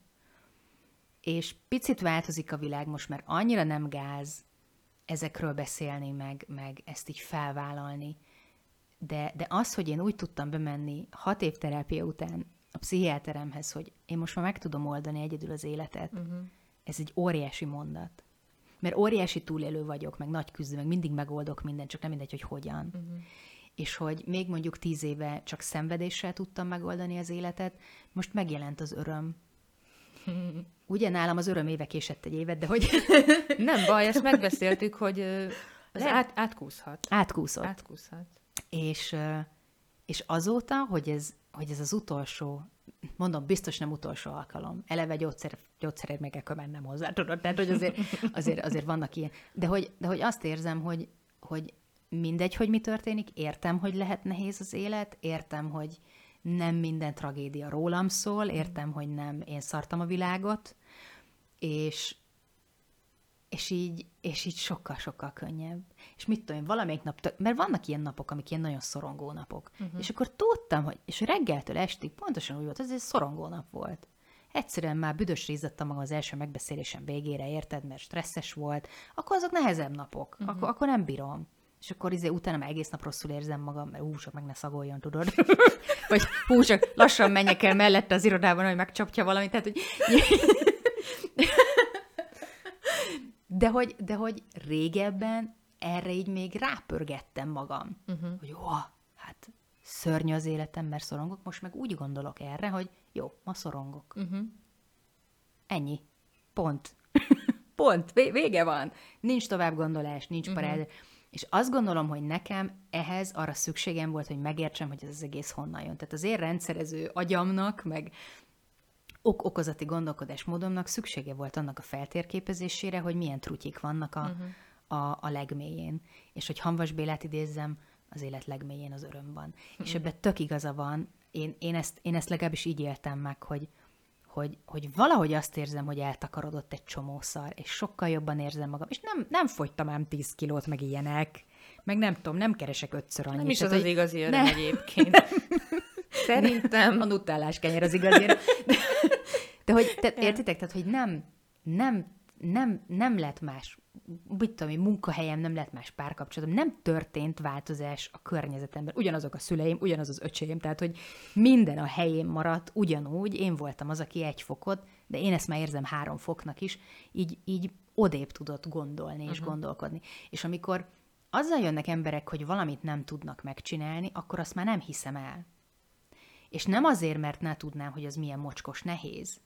És picit változik a világ most, mert annyira nem gáz ezekről beszélni, meg, meg ezt így felvállalni. De, de az, hogy én úgy tudtam bemenni hat év terápia után a pszichiáteremhez, hogy én most már meg tudom oldani egyedül az életet, uh-huh. ez egy óriási mondat. Mert óriási túlélő vagyok, meg nagy küzdő, meg mindig megoldok mindent, csak nem mindegy, hogy hogyan. Uh-huh és hogy még mondjuk tíz éve csak szenvedéssel tudtam megoldani az életet, most megjelent az öröm. Ugye nálam az öröm éve késett egy évet, de hogy... Nem baj, ezt megbeszéltük, hogy ez át, átkúszhat. Átkúszott. Átkúszhat. És, és azóta, hogy ez, hogy ez az utolsó, mondom, biztos nem utolsó alkalom. Eleve gyógyszer, gyógyszerért meg kell mennem hozzá, tudod? Tehát, hogy azért, azért, azért vannak ilyen. De hogy, de hogy azt érzem, hogy, hogy mindegy, hogy mi történik, értem, hogy lehet nehéz az élet, értem, hogy nem minden tragédia rólam szól, értem, hogy nem én szartam a világot, és, és így, és így sokkal-sokkal könnyebb. És mit tudom én, valamelyik nap, tök, mert vannak ilyen napok, amik ilyen nagyon szorongó napok. Uh-huh. És akkor tudtam, hogy, és reggeltől estig pontosan úgy volt, ez egy szorongó nap volt. Egyszerűen már büdös rízettem magam az első megbeszélésem végére, érted, mert stresszes volt, akkor azok nehezebb napok, uh-huh. akkor, akkor nem bírom. És akkor izé utána már egész nap rosszul érzem magam, mert hú, csak meg ne szagoljon, tudod. Vagy hú, csak lassan menjek el mellette az irodában, hogy megcsapja valamit. Tehát, hogy... de, hogy, de hogy régebben erre így még rápörgettem magam. Uh-huh. Hogy jó, hát szörnyű az életem, mert szorongok. Most meg úgy gondolok erre, hogy jó, ma szorongok. Uh-huh. Ennyi. Pont. Pont. Vége van. Nincs tovább gondolás, nincs uh-huh. És azt gondolom, hogy nekem ehhez arra szükségem volt, hogy megértsem, hogy ez az egész honnan jön. Tehát az én rendszerező agyamnak, meg ok-okozati gondolkodásmódomnak szüksége volt annak a feltérképezésére, hogy milyen trutyik vannak a, uh-huh. a, a legmélyén. És hogy Hanvas Bélát idézzem, az élet legmélyén az öröm van. Uh-huh. És ebben tök igaza van. Én, én, ezt, én ezt legalábbis így éltem meg, hogy, hogy, hogy valahogy azt érzem, hogy eltakarodott egy csomó szar, és sokkal jobban érzem magam. És nem, nem fogytam ám 10 kilót, meg ilyenek. Meg nem tudom, nem keresek ötször annyit. Nem is az az igazi öröm nem. egyébként. Nem. Szerintem. A nutellás kenyér az igazi De, de hogy, te, értitek? Tehát, hogy nem, nem, nem, nem lett más mit tudom én, munkahelyem, nem lett más párkapcsolatom, nem történt változás a környezetemben. Ugyanazok a szüleim, ugyanaz az öcseim, tehát hogy minden a helyén maradt ugyanúgy, én voltam az, aki egy fokot, de én ezt már érzem három foknak is, így, így odébb tudott gondolni és uh-huh. gondolkodni. És amikor azzal jönnek emberek, hogy valamit nem tudnak megcsinálni, akkor azt már nem hiszem el. És nem azért, mert ne tudnám, hogy az milyen mocskos nehéz.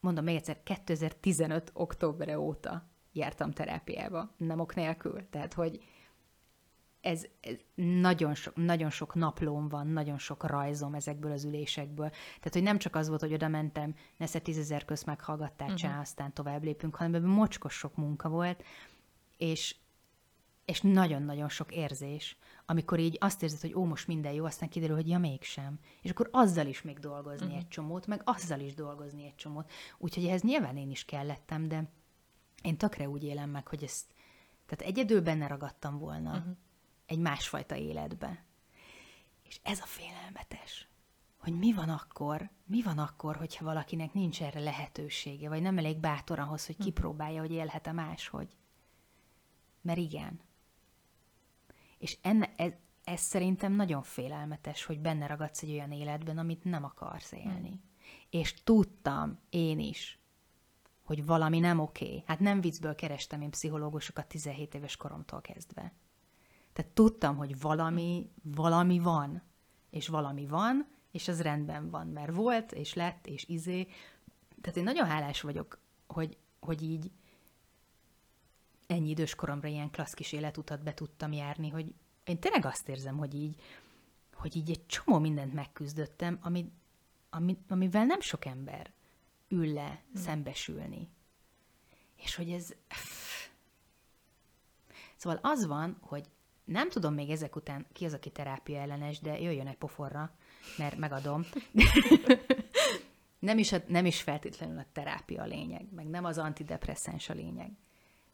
Mondom még egyszer, 2015. októberre óta jártam terápiába, nem ok nélkül. Tehát, hogy ez, ez nagyon, sok, nagyon sok naplóm van, nagyon sok rajzom ezekből az ülésekből. Tehát, hogy nem csak az volt, hogy oda mentem, nesze tízezer közt meghallgattál, uh-huh. csá, aztán tovább lépünk, hanem ebben mocskos sok munka volt, és, és nagyon-nagyon sok érzés, amikor így azt érzed, hogy ó, most minden jó, aztán kiderül, hogy ja, mégsem. És akkor azzal is még dolgozni uh-huh. egy csomót, meg azzal is dolgozni egy csomót. Úgyhogy ehhez nyilván én is kellettem, de én tökre úgy élem meg, hogy ezt, tehát egyedül benne ragadtam volna uh-huh. egy másfajta életbe. És ez a félelmetes, hogy mi van akkor, mi van akkor, hogyha valakinek nincs erre lehetősége, vagy nem elég bátor ahhoz, hogy mhm. kipróbálja, hogy élhet-e máshogy. Mert igen. És enne, ez, ez szerintem nagyon félelmetes, hogy benne ragadsz egy olyan életben, amit nem akarsz élni. Mm. És tudtam én is, hogy valami nem oké. Hát nem viccből kerestem én pszichológusokat 17 éves koromtól kezdve. Tehát tudtam, hogy valami, valami van, és valami van, és az rendben van, mert volt, és lett, és izé. Tehát én nagyon hálás vagyok, hogy, hogy így ennyi idős koromra ilyen klassz kis életutat be tudtam járni, hogy én tényleg azt érzem, hogy így, hogy így egy csomó mindent megküzdöttem, ami, ami, amivel nem sok ember ül le hmm. szembesülni. És hogy ez... Szóval az van, hogy nem tudom még ezek után ki az, aki terápia ellenes, de jöjjön egy poforra, mert megadom. nem, is a, nem is feltétlenül a terápia a lényeg, meg nem az antidepresszáns a lényeg.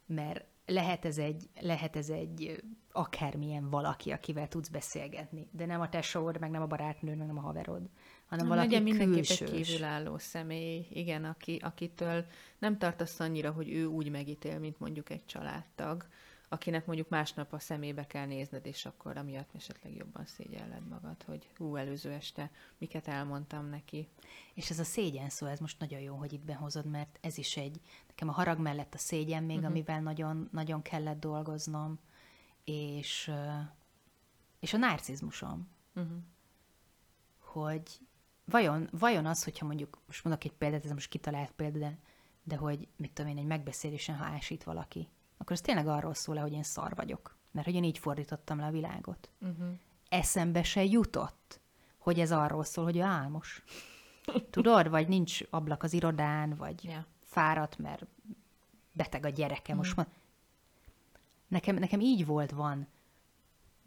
Mert lehet ez egy, lehet ez egy akármilyen valaki, akivel tudsz beszélgetni, de nem a tesód, meg nem a barátnőd, meg nem a haverod, hanem nem valaki külsős. egy kívülálló személy, igen, aki, akitől nem tartasz annyira, hogy ő úgy megítél, mint mondjuk egy családtag, akinek mondjuk másnap a szemébe kell nézned, és akkor amiatt esetleg jobban szégyelled magad, hogy hú, előző este miket elmondtam neki. És ez a szégyen szó, ez most nagyon jó, hogy itt behozod, mert ez is egy, nekem a harag mellett a szégyen még, uh-huh. amivel nagyon, nagyon kellett dolgoznom, és, és a narcizmusom. Uh-huh. Hogy vajon, vajon az, hogyha mondjuk, most mondok egy példát, ez most kitalált példa, de, de hogy, mit tudom én, egy megbeszélésen, ha ásít valaki, akkor ez tényleg arról szól hogy én szar vagyok. Mert hogy én így fordítottam le a világot. Uh-huh. Eszembe se jutott, hogy ez arról szól, hogy ő álmos. Tudod, vagy nincs ablak az irodán, vagy yeah. fáradt, mert beteg a gyereke. Most mm. Nekem, nekem így volt, van,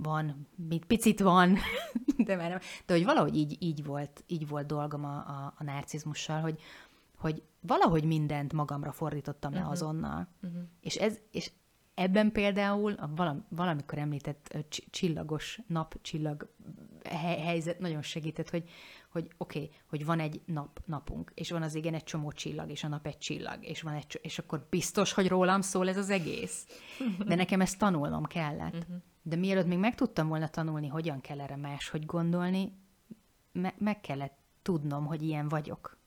van, mit picit van, de már nem. De hogy valahogy így, így, volt, így volt dolgom a, a, a narcizmussal, hogy, hogy valahogy mindent magamra fordítottam uh-huh. le azonnal. Uh-huh. És, ez, és ebben például a valam, valamikor említett csillagos napcsillag helyzet nagyon segített, hogy, hogy oké, okay, hogy van egy nap, napunk, és van az igen egy csomó csillag, és a nap egy csillag, és, van egy, és akkor biztos, hogy rólam szól ez az egész. De nekem ezt tanulnom kellett. Uh-huh. De mielőtt még meg tudtam volna tanulni, hogyan kell erre máshogy gondolni, me- meg kellett tudnom, hogy ilyen vagyok.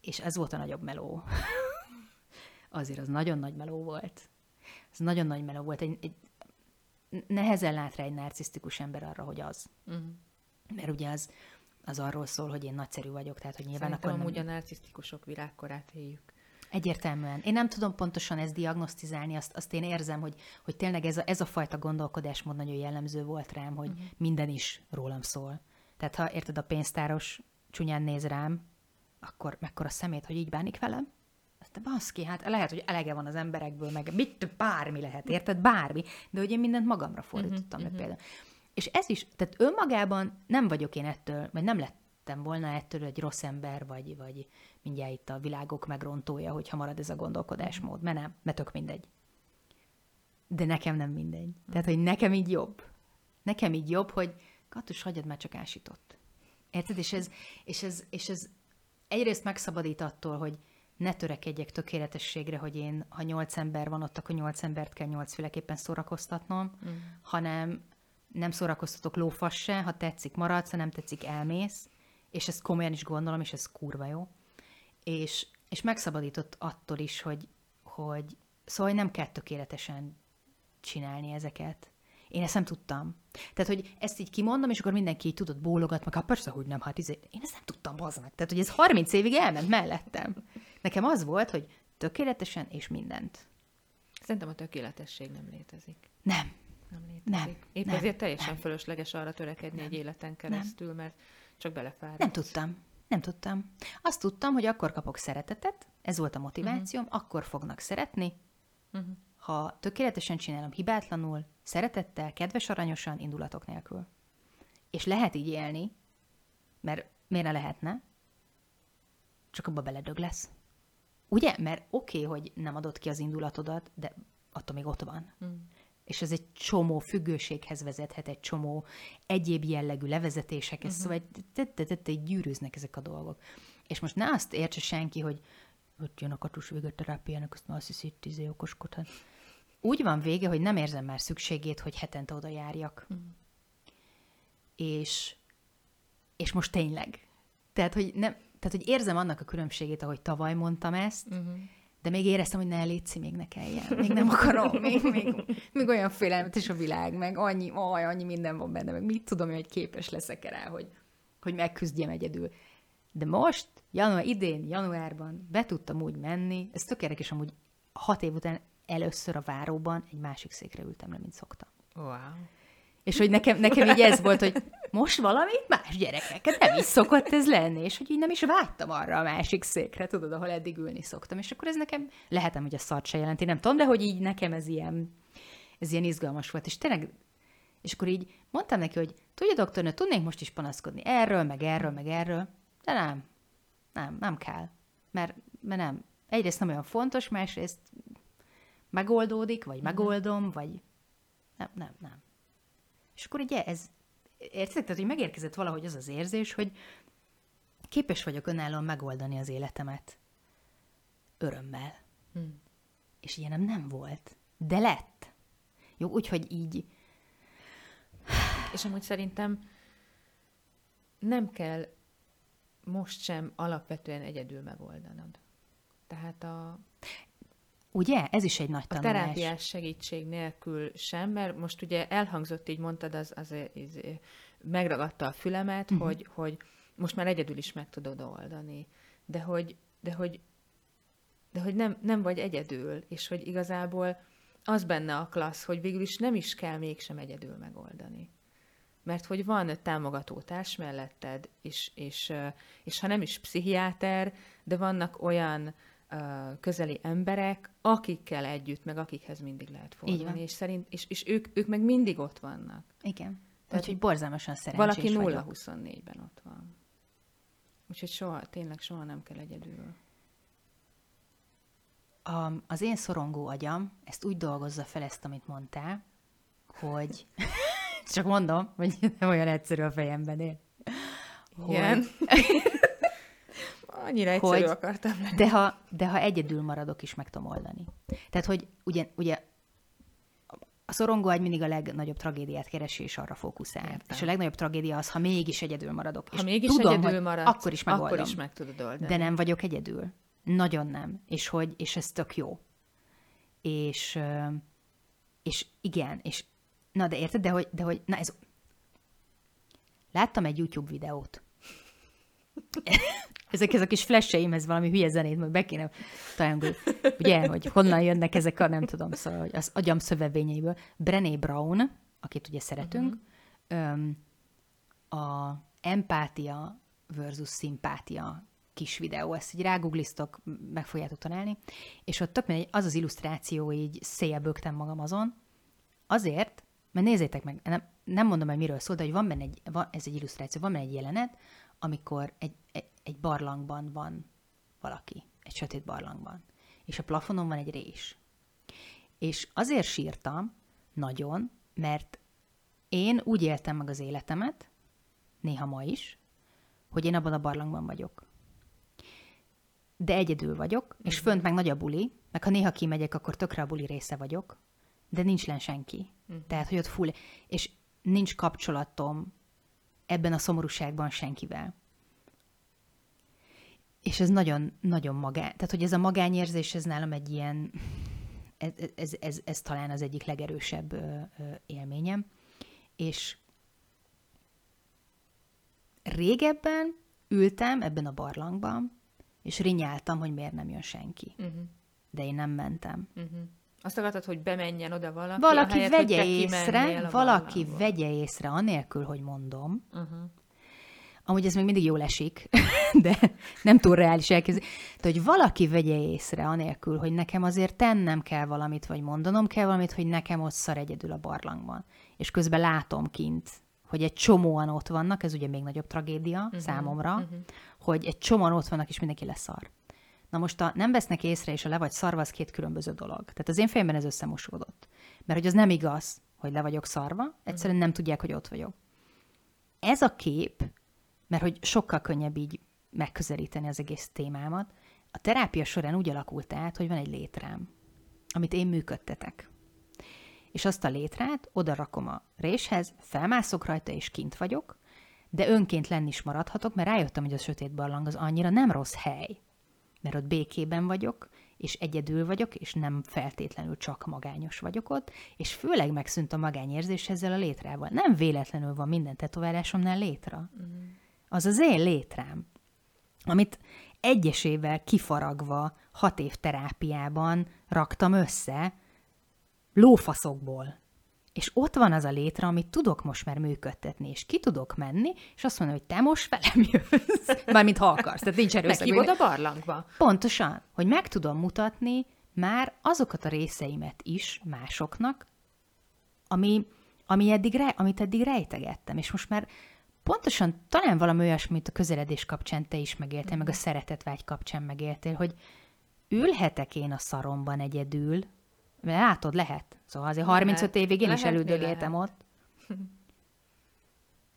És ez volt a nagyobb meló. Azért az nagyon nagy meló volt. Ez nagyon nagy meló volt. Egy, egy, nehezen lát rá egy narcisztikus ember arra, hogy az. Uh-huh. Mert ugye az, az arról szól, hogy én nagyszerű vagyok, tehát hogy nyilván Szerintem akkor nem... amúgy a narcisztikusok virágkorát éljük. Egyértelműen. Én nem tudom pontosan ezt diagnosztizálni, azt, azt én érzem, hogy, hogy tényleg ez a, ez a fajta gondolkodásmód nagyon jellemző volt rám, hogy uh-huh. minden is rólam szól. Tehát ha érted, a pénztáros csúnyán néz rám, akkor mekkora szemét, hogy így bánik velem? De baszki, hát lehet, hogy elege van az emberekből, meg mit, bármi lehet, érted? Bármi. De hogy én mindent magamra fordítottam uh-huh, uh-huh. például. És ez is, tehát önmagában nem vagyok én ettől, vagy nem lettem volna ettől egy rossz ember, vagy, vagy mindjárt itt a világok megrontója, hogyha marad ez a gondolkodásmód. Mert nem, mert tök mindegy. De nekem nem mindegy. Tehát, hogy nekem így jobb. Nekem így jobb, hogy Katus, hagyjad már csak ásított. Érted? És ez, és ez, és ez egyrészt megszabadít attól, hogy ne törekedjek tökéletességre, hogy én, ha nyolc ember van ott, akkor nyolc embert kell nyolcféleképpen szórakoztatnom, mm. hanem nem szórakoztatok lófas se, ha tetszik maradsz, ha nem tetszik elmész, és ezt komolyan is gondolom, és ez kurva jó. És, és megszabadított attól is, hogy, hogy szóval nem kell tökéletesen csinálni ezeket. Én ezt nem tudtam. Tehát, hogy ezt így kimondom, és akkor mindenki így tudott bólogat, meg hát persze, hogy nem, hát izé, én ezt nem tudtam, meg. Tehát, hogy ez 30 évig elment mellettem. Nekem az volt, hogy tökéletesen és mindent. Szerintem a tökéletesség nem létezik. Nem. Nem létezik. Nem. Épp nem. ezért teljesen nem. fölösleges arra törekedni nem. egy életen keresztül, nem. mert csak belefáradsz. Nem tudtam. Nem tudtam. Azt tudtam, hogy akkor kapok szeretetet, ez volt a motivációm, uh-huh. akkor fognak szeretni, uh-huh. ha tökéletesen csinálom hibátlanul, szeretettel, kedves aranyosan, indulatok nélkül. És lehet így élni, mert miért ne lehetne, csak abba beledög lesz. Ugye? Mert oké, okay, hogy nem adod ki az indulatodat, de attól még ott van. Mm. És ez egy csomó függőséghez vezethet, egy csomó egyéb jellegű levezetésekhez, uh-huh. szóval tette gyűrűznek ezek a dolgok. És most ne azt értse senki, hogy ott jön a katus terápiának, azt már azt hiszi, hogy okoskodhat. Úgy van vége, hogy nem érzem már szükségét, hogy hetente oda járjak. Mm. És, és most tényleg. Tehát, hogy nem, tehát, hogy érzem annak a különbségét, ahogy tavaly mondtam ezt, uh-huh. De még éreztem, hogy ne létszi, még ne kelljen. Még nem akarom, még, még, még olyan félelmetes a világ, meg annyi, oj, annyi minden van benne, meg mit tudom, hogy képes leszek rá, hogy, hogy megküzdjem egyedül. De most, január, idén, januárban be tudtam úgy menni, ez tök érdekes, amúgy hat év után először a váróban egy másik székre ültem le, mint szoktam. Wow. És hogy nekem, nekem így ez volt, hogy most valamit más gyerekeket nem is szokott ez lenni, és hogy így nem is vágytam arra a másik székre, tudod, ahol eddig ülni szoktam. És akkor ez nekem, lehetem, hogy a szart se jelenti, nem tudom, de hogy így nekem ez ilyen, ez ilyen izgalmas volt. És tényleg, és akkor így mondtam neki, hogy tudja, doktornő, tudnék most is panaszkodni erről, meg erről, meg erről, de nem, nem, nem kell. Mert, mert nem. Egyrészt nem olyan fontos, másrészt megoldódik, vagy megoldom, vagy nem, nem, nem. És akkor ugye ez, érted? Tehát, hogy megérkezett valahogy az az érzés, hogy képes vagyok önállóan megoldani az életemet. Örömmel. Hmm. És ilyenem nem volt. De lett. Jó, úgyhogy így. És amúgy szerintem nem kell most sem alapvetően egyedül megoldanod. Tehát a... Ugye? Ez is egy nagy tanulás. A terápiás segítség nélkül sem, mert most ugye elhangzott, így mondtad, az, az, az megragadta a fülemet, uh-huh. hogy, hogy most már egyedül is meg tudod oldani. De hogy, de hogy, de hogy nem, nem vagy egyedül, és hogy igazából az benne a klassz, hogy végül is nem is kell mégsem egyedül megoldani. mert hogy van támogató társ melletted, és, és, és ha nem is pszichiáter, de vannak olyan közeli emberek, akikkel együtt, meg akikhez mindig lehet fordulni, és, szerint, és, és ők, ők meg mindig ott vannak. Igen. Tehát, Úgyhogy borzalmasan szerencsés Valaki 0-24-ben ott van. Úgyhogy soha, tényleg soha nem kell egyedül. A, az én szorongó agyam ezt úgy dolgozza fel ezt, amit mondtál, hogy csak mondom, hogy nem olyan egyszerű a fejemben él. Igen. Annyira egyszerű hogy, akartam lenni. De ha, de ha egyedül maradok is, meg tudom oldani. Tehát, hogy ugye, ugye a szorongó egy mindig a legnagyobb tragédiát keresi, és arra fókuszál. Értem. És a legnagyobb tragédia az, ha mégis egyedül maradok. Ha és mégis tudom, egyedül maradsz, akkor is megoldom. Akkor is meg tudod oldani. De nem vagyok egyedül. Nagyon nem. És hogy, és ez tök jó. És, és igen, és na de érted, de hogy, de hogy, na ez... Láttam egy YouTube videót. ezek, ezek a kis flasheimhez valami hülye zenét, majd be kéne talán, ugye, hogy honnan jönnek ezek a, nem tudom, szóval, hogy az agyam szövevényeiből. Brené Brown, akit ugye szeretünk, uh-huh. öm, a empátia versus szimpátia kis videó, ezt így ráguglisztok, meg fogjátok találni, és ott tök mindegy, az az illusztráció, így széjjel bögtem magam azon, azért, mert nézzétek meg, nem, nem mondom, hogy miről szól, de hogy van benne egy, van, ez egy illusztráció, van benne egy jelenet, amikor egy, egy, egy barlangban van valaki, egy sötét barlangban, és a plafonon van egy rés. És azért sírtam nagyon, mert én úgy éltem meg az életemet, néha ma is, hogy én abban a barlangban vagyok. De egyedül vagyok, és fönt meg nagy a buli, meg ha néha kimegyek, akkor tökre a buli része vagyok, de nincs len senki. Uh-huh. Tehát, hogy ott full, és nincs kapcsolatom ebben a szomorúságban senkivel. És ez nagyon, nagyon magány. Tehát, hogy ez a magányérzés, ez nálam egy ilyen, ez, ez, ez, ez talán az egyik legerősebb ö, ö, élményem. És régebben ültem ebben a barlangban, és rinyáltam, hogy miért nem jön senki. Uh-huh. De én nem mentem. Uh-huh. Azt akartad, hogy bemenjen oda valaki, Valaki ahelyett, vegye észre, valaki vegye észre, anélkül, hogy mondom. Uh-huh. Amúgy ez még mindig jól esik, de nem túl reális elképzelni. De hogy valaki vegye észre, anélkül, hogy nekem azért tennem kell valamit, vagy mondanom kell valamit, hogy nekem ott szar egyedül a barlangban. És közben látom kint, hogy egy csomóan ott vannak, ez ugye még nagyobb tragédia uh-huh, számomra, uh-huh. hogy egy csomóan ott vannak, és mindenki leszar. Na most a nem vesznek észre, és a le vagy szarva, az két különböző dolog. Tehát az én fejemben ez összemosódott. Mert hogy az nem igaz, hogy le vagyok szarva, egyszerűen nem tudják, hogy ott vagyok. Ez a kép, mert hogy sokkal könnyebb így megközelíteni az egész témámat, a terápia során úgy alakult át, hogy van egy létrám, amit én működtetek. És azt a létrát oda rakom a réshez, felmászok rajta, és kint vagyok, de önként lenni is maradhatok, mert rájöttem, hogy a sötét barlang az annyira nem rossz hely mert ott békében vagyok, és egyedül vagyok, és nem feltétlenül csak magányos vagyok ott, és főleg megszűnt a magányérzés ezzel a létrával. Nem véletlenül van minden tetoválásomnál létra. Uh-huh. Az az én létrám, amit egyesével kifaragva hat év terápiában raktam össze lófaszokból. És ott van az a létre, amit tudok most már működtetni, és ki tudok menni, és azt mondom, hogy te most velem jössz. Mármint ha akarsz, tehát nincs erőszak. Meghívod a barlangba. Pontosan, hogy meg tudom mutatni már azokat a részeimet is másoknak, ami, ami eddig, amit eddig rejtegettem, és most már pontosan talán valami olyasmi, mint a közeledés kapcsán te is megéltél, meg a szeretetvágy kapcsán megéltél, hogy ülhetek én a szaromban egyedül, mert látod, lehet. Szóval azért 35 lehet, évig én lehet, is elődögéltem ott.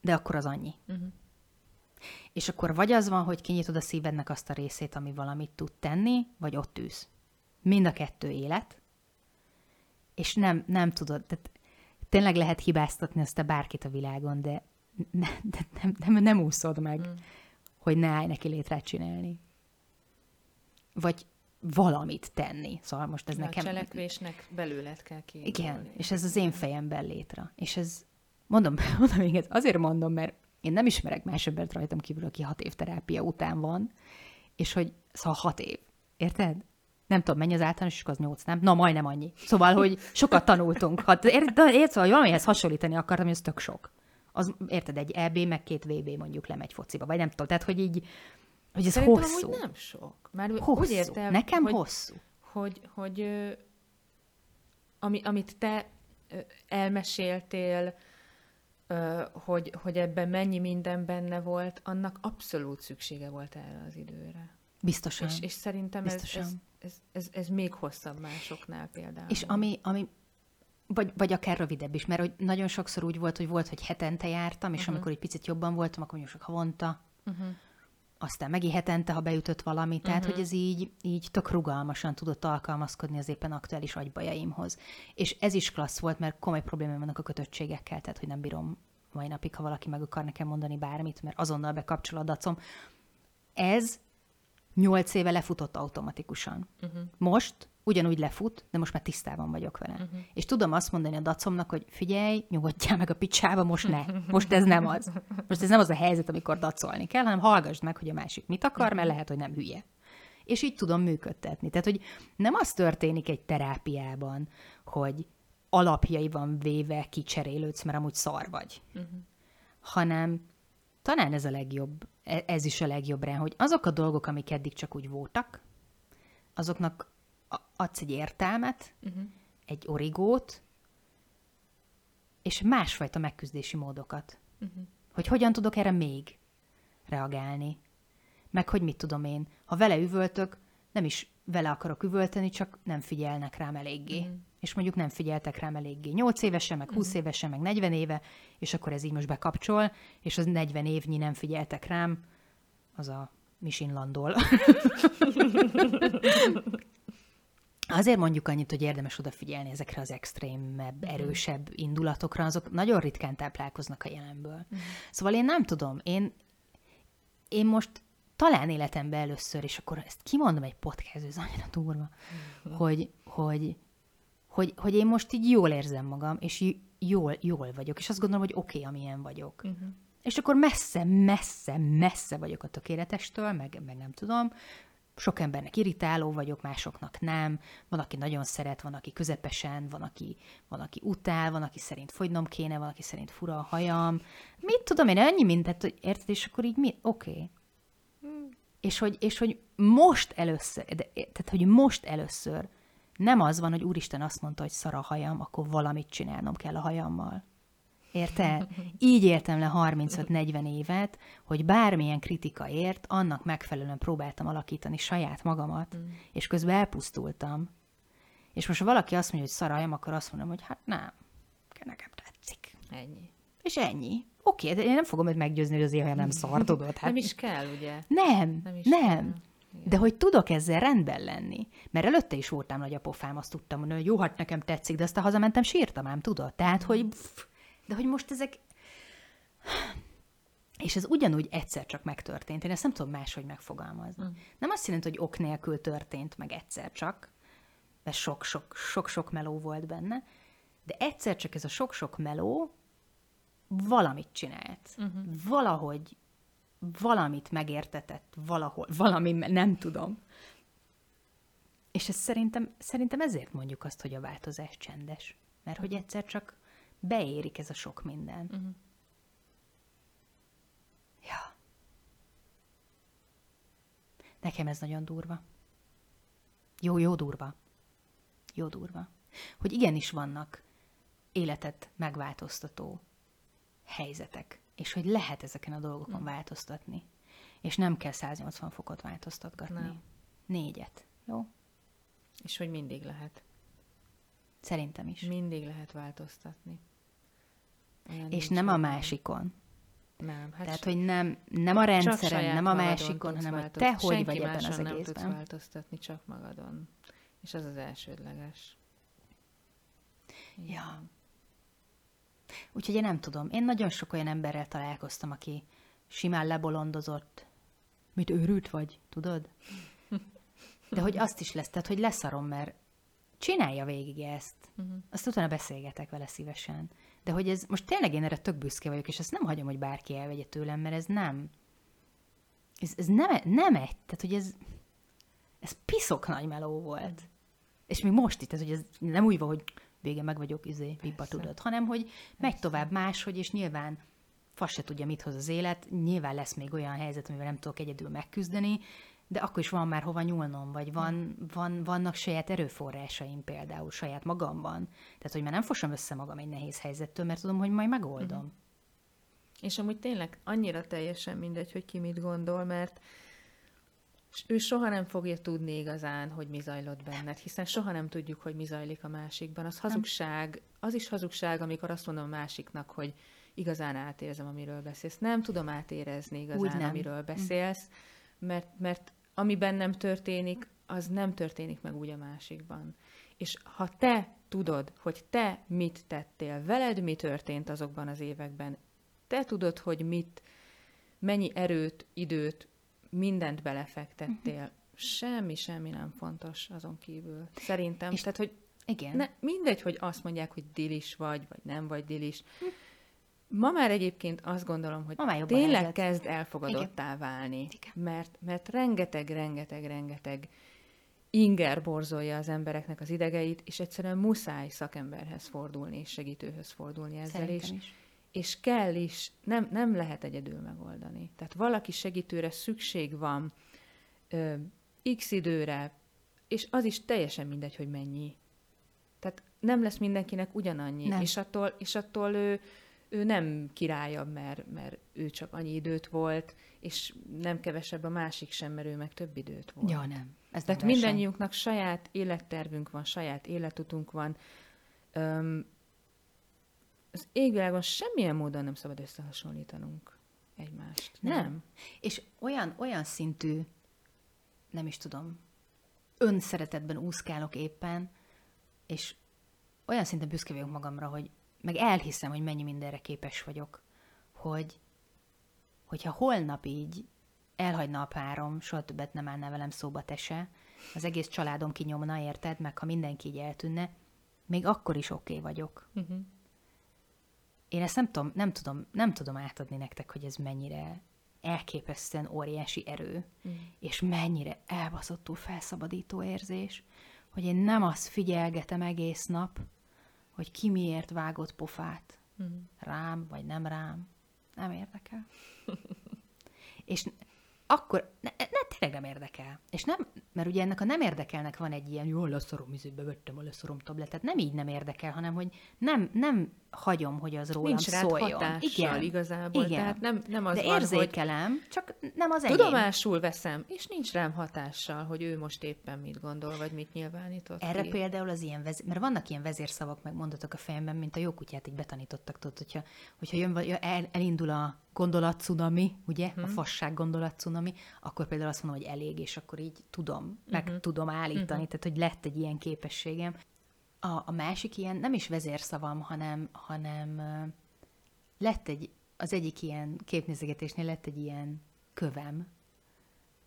De akkor az annyi. Uh-huh. És akkor vagy az van, hogy kinyitod a szívednek azt a részét, ami valamit tud tenni, vagy ott űz. Mind a kettő élet. És nem, nem tudod, tehát tényleg lehet hibáztatni azt a bárkit a világon, de, ne, de nem, nem, nem úszod meg, mm. hogy ne állj neki létrát csinálni. Vagy valamit tenni. Szóval most ez a nekem... A cselekvésnek belőled kell ki. Igen, és ez az én fejemben létre. És ez, mondom, mondom még azért mondom, mert én nem ismerek más embert rajtam kívül, aki hat év terápia után van, és hogy, szóval hat év, érted? Nem tudom, mennyi az általános, az nyolc, nem? Na, majdnem annyi. Szóval, hogy sokat tanultunk. Hát, érted, érted szóval, hogy valamihez hasonlítani akartam, hogy ez tök sok Az, érted, egy EB, meg két VB mondjuk lemegy fociba, vagy nem tudom. Tehát, hogy így, hogy ez Szerintem hosszú. nem sok. Már hosszú. úgy értem, Nekem hogy, hosszú. Hogy, hogy ami, amit te elmeséltél, hogy, hogy ebben mennyi minden benne volt, annak abszolút szüksége volt erre az időre. Biztosan. És, és szerintem Biztosan. Ez, ez, ez, ez, ez még hosszabb másoknál például. És ami, ami vagy, vagy akár rövidebb is, mert hogy nagyon sokszor úgy volt, hogy volt, hogy hetente jártam, és uh-huh. amikor egy picit jobban voltam, akkor mondjuk havonta, uh-huh. aztán megint hetente, ha beütött valami, tehát uh-huh. hogy ez így, így tök rugalmasan tudott alkalmazkodni az éppen aktuális agybajaimhoz. És ez is klassz volt, mert komoly problémám vannak a kötöttségekkel, tehát hogy nem bírom mai napig, ha valaki meg akar nekem mondani bármit, mert azonnal bekapcsol a dacom. Ez nyolc éve lefutott automatikusan. Uh-huh. Most ugyanúgy lefut, de most már tisztában vagyok vele. Uh-huh. És tudom azt mondani a dacomnak, hogy figyelj, nyugodjál meg a picsába, most ne. Most ez nem az. Most ez nem az a helyzet, amikor dacolni kell, hanem hallgassd meg, hogy a másik mit akar, mert lehet, hogy nem hülye. És így tudom működtetni. Tehát, hogy nem az történik egy terápiában, hogy alapjaiban véve kicserélődsz, mert amúgy szar vagy. Uh-huh. Hanem talán ez a legjobb, e, ez is a legjobb rá, hogy azok a dolgok, amik eddig csak úgy voltak, azoknak adsz egy értelmet, uh-huh. egy origót, és másfajta megküzdési módokat. Uh-huh. Hogy hogyan tudok erre még reagálni. Meg hogy mit tudom én, ha vele üvöltök, nem is vele akarok üvölteni, csak nem figyelnek rám eléggé. Uh-huh. És mondjuk nem figyeltek rám eléggé. 8 évesen, meg 20 uh-huh. évesen, meg 40 éve, és akkor ez így most bekapcsol, és az 40 évnyi nem figyeltek rám, az a Misin Landol. Azért mondjuk annyit, hogy érdemes odafigyelni ezekre az extrémebb, mhm. erősebb indulatokra, azok nagyon ritkán táplálkoznak a jelenből. Uh-huh. Szóval én nem tudom, én, én most talán életemben először, és akkor ezt kimondom egy podcast, ez annyira durva, uh-huh. hogy, hogy, hogy, hogy én most így jól érzem magam, és jól, jól vagyok, és azt gondolom, hogy oké, okay, amilyen vagyok. Uh-huh. És akkor messze, messze, messze vagyok a tökéletestől, meg, meg nem tudom, sok embernek irritáló vagyok, másoknak nem. Van, aki nagyon szeret, van, aki közepesen, van, aki, van, aki utál, van, aki szerint fogynom kéne, van, aki szerint fura a hajam. Mit tudom én, ennyi mindent, hogy érted, és akkor így mi? Oké. Okay. Hmm. És, hogy, és hogy most először, de, tehát hogy most először nem az van, hogy Úristen azt mondta, hogy szar a hajam, akkor valamit csinálnom kell a hajammal. Érted? Így éltem le 35-40 évet, hogy bármilyen kritika ért, annak megfelelően próbáltam alakítani saját magamat, mm. és közben elpusztultam. És most ha valaki azt mondja, hogy szarajam, akkor azt mondom, hogy hát nem, nekem tetszik. Ennyi. És ennyi. Oké, de én nem fogom őt meggyőzni, hogy az ilyen nem szar, tudod? Hát... Nem is kell, ugye? Nem, nem. Is nem. Kell. De hogy tudok ezzel rendben lenni. Mert előtte is voltam nagy a pofám, azt tudtam mondani, hogy jó, hát nekem tetszik, de aztán hazamentem, sírtam ám, tudod? Tehát, hogy mm. pff, de hogy most ezek... És ez ugyanúgy egyszer csak megtörtént. Én ezt nem tudom máshogy megfogalmazni. Mm. Nem azt jelenti, hogy ok nélkül történt meg egyszer csak, mert sok-sok-sok-sok meló volt benne, de egyszer csak ez a sok-sok meló valamit csinált. Uh-huh. Valahogy valamit megértetett valahol, valami, nem tudom. És ez szerintem, szerintem ezért mondjuk azt, hogy a változás csendes. Mert hogy egyszer csak beérik ez a sok minden. Uh-huh. Ja. Nekem ez nagyon durva. Jó, jó durva. Jó durva. Hogy igenis vannak életet megváltoztató helyzetek, és hogy lehet ezeken a dolgokon mm. változtatni. És nem kell 180 fokot változtatgatni. Nem. Négyet, jó? És hogy mindig lehet. Szerintem is. Mindig lehet változtatni. Olyan és nem a másikon. Nem. Hát Tehát, hogy nem, nem a rendszeren, nem a másikon, hanem hogy te hogy Senki vagy ebben az egészben. nem tudsz változtatni, csak magadon. És az az elsődleges. Igen. Ja. Úgyhogy én nem tudom. Én nagyon sok olyan emberrel találkoztam, aki simán lebolondozott. Mit őrült vagy, tudod? De hogy azt is lesz, tehát hogy leszarom, mert csinálja végig ezt. Uh-huh. Azt utána beszélgetek vele szívesen. De hogy ez, most tényleg én erre tök büszke vagyok, és ezt nem hagyom, hogy bárki elvegye tőlem, mert ez nem, ez, ez nem, nem egy, tehát hogy ez, ez piszok nagy meló volt. És még most itt, ez, hogy ez nem úgy van, hogy vége meg vagyok, izé, pipa tudod, hanem hogy Persze. megy tovább máshogy, és nyilván fasz se tudja, mit hoz az élet. Nyilván lesz még olyan helyzet, amivel nem tudok egyedül megküzdeni, de akkor is van már hova nyúlnom, vagy van, van, vannak saját erőforrásaim például, saját magamban. Tehát, hogy már nem fosom össze magam egy nehéz helyzettől, mert tudom, hogy majd megoldom. Uh-huh. És amúgy tényleg annyira teljesen mindegy, hogy ki mit gondol, mert ő soha nem fogja tudni igazán, hogy mi zajlott benned, hiszen soha nem tudjuk, hogy mi zajlik a másikban. Az hazugság, az is hazugság, amikor azt mondom a másiknak, hogy igazán átérzem, amiről beszélsz. Nem tudom átérezni igazán, amiről beszélsz, mert, mert ami bennem történik, az nem történik meg úgy a másikban. És ha te tudod, hogy te mit tettél, veled mi történt azokban az években, te tudod, hogy mit, mennyi erőt, időt, mindent belefektettél, uh-huh. semmi, semmi nem fontos azon kívül. Szerintem. És Tehát, hogy igen. Ne, mindegy, hogy azt mondják, hogy dilis vagy, vagy nem vagy dilis. Hm. Ma már egyébként azt gondolom, hogy tényleg helyzet. kezd elfogadottá Igen. válni. Igen. Mert, mert rengeteg, rengeteg, rengeteg inger borzolja az embereknek az idegeit, és egyszerűen muszáj szakemberhez fordulni, és segítőhöz fordulni ezzel Szerintem is. is. És kell is, nem, nem lehet egyedül megoldani. Tehát valaki segítőre szükség van ö, x időre, és az is teljesen mindegy, hogy mennyi. Tehát nem lesz mindenkinek ugyanannyi, nem. és attól, és attól ő, ő nem királyabb, mert, mert ő csak annyi időt volt, és nem kevesebb a másik sem, mert ő meg több időt volt. Ja, nem. Ez Tehát nem mindannyiunknak saját élettervünk van, saját életutunk van. Öm, az égvilágon semmilyen módon nem szabad összehasonlítanunk egymást. Nem. nem. És olyan, olyan szintű, nem is tudom, önszeretetben úszkálok éppen, és olyan szinten büszke vagyok magamra, hogy meg elhiszem, hogy mennyi mindenre képes vagyok, hogy hogyha holnap így elhagyna a párom, soha többet nem állna velem szóba te se, az egész családom kinyomna, érted, meg ha mindenki így eltűnne, még akkor is oké okay vagyok. Uh-huh. Én ezt nem tudom, nem, tudom, nem tudom átadni nektek, hogy ez mennyire elképesztően óriási erő, uh-huh. és mennyire elbaszottul felszabadító érzés, hogy én nem azt figyelgetem egész nap, hogy ki miért vágott pofát. Uh-huh. Rám, vagy nem rám. Nem érdekel. és akkor ne, ne, tényleg nem érdekel. És nem, mert ugye ennek a nem érdekelnek van egy ilyen, jól leszorom, izébe vettem a leszorom tabletet. Nem így nem érdekel, hanem hogy nem, nem hagyom, hogy az rólam Nincs szóljon. Igen, igazából. Igen. Tehát nem, nem az De van, érzékelem, hogy csak nem az enyém. Tudomásul veszem, és nincs rám hatással, hogy ő most éppen mit gondol, vagy mit nyilvánított Erre ki. például az ilyen, vezér, mert vannak ilyen vezérszavak, meg mondatok a fejemben, mint a jó kutyát így betanítottak, tudod, hogyha, hogyha jön, el, elindul a gondolatcunami, ugye, hmm. a mhm. fasság gondolatcunami, akkor például azt mondom, hogy elég, és akkor így tudom, meg uh-huh. tudom állítani, uh-huh. tehát hogy lett egy ilyen képességem. A, a másik ilyen, nem is vezérszavam, hanem, hanem lett egy, az egyik ilyen képnézegetésnél lett egy ilyen kövem,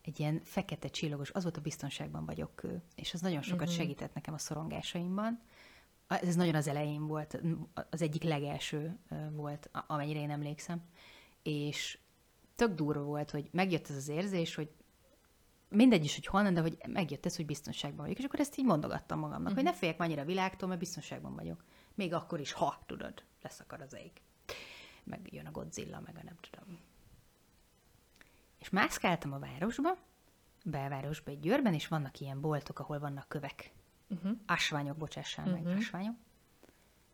egy ilyen fekete volt a biztonságban vagyok kő, és az nagyon sokat uh-huh. segített nekem a szorongásaimban. Ez nagyon az elején volt, az egyik legelső volt, amennyire én emlékszem és tök durva volt, hogy megjött ez az érzés, hogy mindegy is, hogy honnan, de hogy megjött ez, hogy biztonságban vagyok. És akkor ezt így mondogattam magamnak, uh-huh. hogy ne féljek annyira a világtól, mert biztonságban vagyok. Még akkor is, ha, tudod, leszakad az ég. Meg jön a Godzilla, meg a nem tudom. És mászkáltam a városba, belvárosba egy győrben, és vannak ilyen boltok, ahol vannak kövek. Uh-huh. Asványok, bocsássál uh-huh. meg, asványok.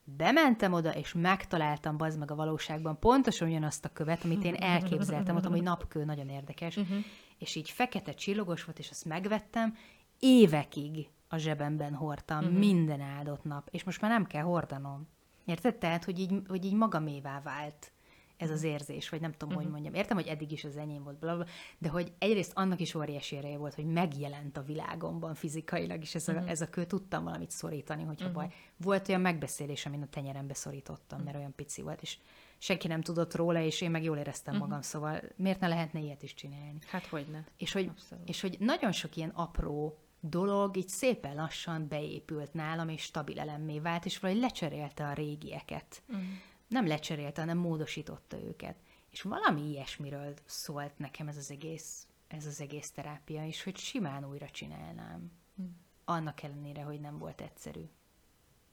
Bementem oda, és megtaláltam bazd meg a valóságban pontosan ugyanazt a követ, amit én elképzeltem, mondtam, hogy napkő, nagyon érdekes, uh-huh. és így fekete csillogos volt, és azt megvettem, évekig a zsebemben hordtam, uh-huh. minden áldott nap, és most már nem kell hordanom. Érted? Tehát, hogy így, hogy így magamévá vált ez az érzés, vagy nem tudom, uh-huh. hogy mondjam. Értem, hogy eddig is az enyém volt, bla, bla, de hogy egyrészt annak is óriási ereje volt, hogy megjelent a világomban fizikailag, és ez a, uh-huh. ez a kő tudtam valamit szorítani, hogyha uh-huh. baj. Volt olyan megbeszélés, amin a tenyerembe szorítottam, mert olyan pici volt, és senki nem tudott róla, és én meg jól éreztem uh-huh. magam, szóval miért ne lehetne ilyet is csinálni? Hát hogy ne. És hogy, és hogy nagyon sok ilyen apró dolog így szépen lassan beépült nálam, és stabil elemmé vált, és valahogy lecserélte a régieket. Uh-huh nem lecserélte, hanem módosította őket. És valami ilyesmiről szólt nekem ez az egész, ez az egész terápia, és hogy simán újra csinálnám. Hm. Annak ellenére, hogy nem volt egyszerű.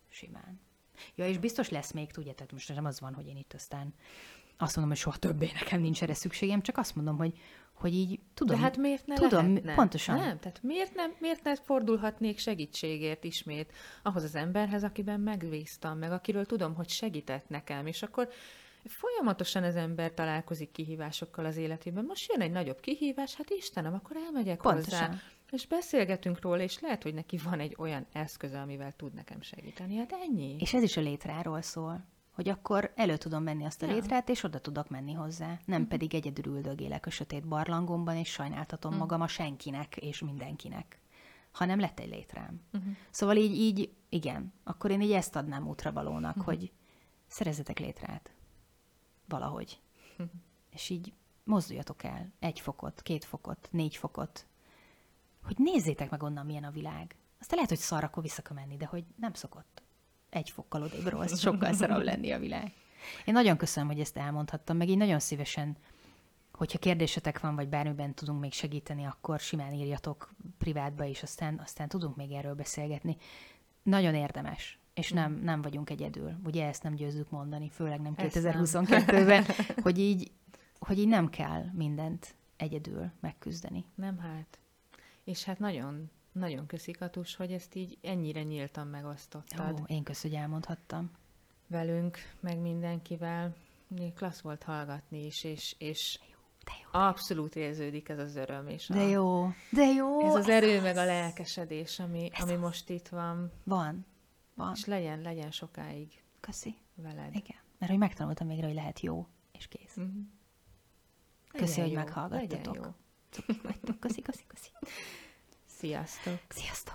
Simán. Ja, és biztos lesz még, tudjátok, most nem az van, hogy én itt aztán azt mondom, hogy soha többé nekem nincs erre szükségem, csak azt mondom, hogy, hogy így tudom. De hát miért ne Tudom, lehetne? pontosan. Nem, tehát miért nem, miért ne fordulhatnék segítségért ismét ahhoz az emberhez, akiben megbíztam, meg akiről tudom, hogy segített nekem, és akkor folyamatosan az ember találkozik kihívásokkal az életében. Most jön egy nagyobb kihívás, hát Istenem, akkor elmegyek Pontosan. hozzá. És beszélgetünk róla, és lehet, hogy neki van egy olyan eszköze, amivel tud nekem segíteni. Hát ennyi. És ez is a létráról szól hogy akkor elő tudom menni azt a ja. létrát, és oda tudok menni hozzá. Nem uh-huh. pedig egyedül üldögélek a sötét barlangomban, és sajnáltatom uh-huh. magam a senkinek és mindenkinek, hanem lett egy létrám. Uh-huh. Szóval így, így, igen, akkor én így ezt adnám útravalónak, uh-huh. hogy szerezzetek létrát. Valahogy. Uh-huh. És így mozduljatok el egy fokot, két fokot, négy fokot, hogy nézzétek meg onnan, milyen a világ. Aztán lehet, hogy szar, akkor vissza kell menni, de hogy nem szokott egy fokkal odébb rossz, sokkal szarabb lenni a világ. Én nagyon köszönöm, hogy ezt elmondhattam, meg így nagyon szívesen, hogyha kérdésetek van, vagy bármiben tudunk még segíteni, akkor simán írjatok privátba is, aztán, aztán tudunk még erről beszélgetni. Nagyon érdemes, és nem, nem vagyunk egyedül. Ugye ezt nem győzzük mondani, főleg nem 2022-ben, hogy így, hogy így nem kell mindent egyedül megküzdeni. Nem hát. És hát nagyon nagyon köszi, Katus, hogy ezt így ennyire nyíltan megosztottad. Ó, én kösz, hogy elmondhattam. Velünk, meg mindenkivel. Klassz volt hallgatni is, és, és de jó, jó, abszolút érződik ez az öröm. És de a, jó, de jó. Ez az erő, ez meg a lelkesedés, ami, ami most itt van. Van, van. És legyen, legyen sokáig. Köszi. Veled. Igen, mert hogy megtanultam végre, hogy lehet jó, és kész. Mm-hmm. Köszi, legyen hogy jó, meghallgattatok. Köszi, köszi, köszi. Sziasztok! Sziasztok!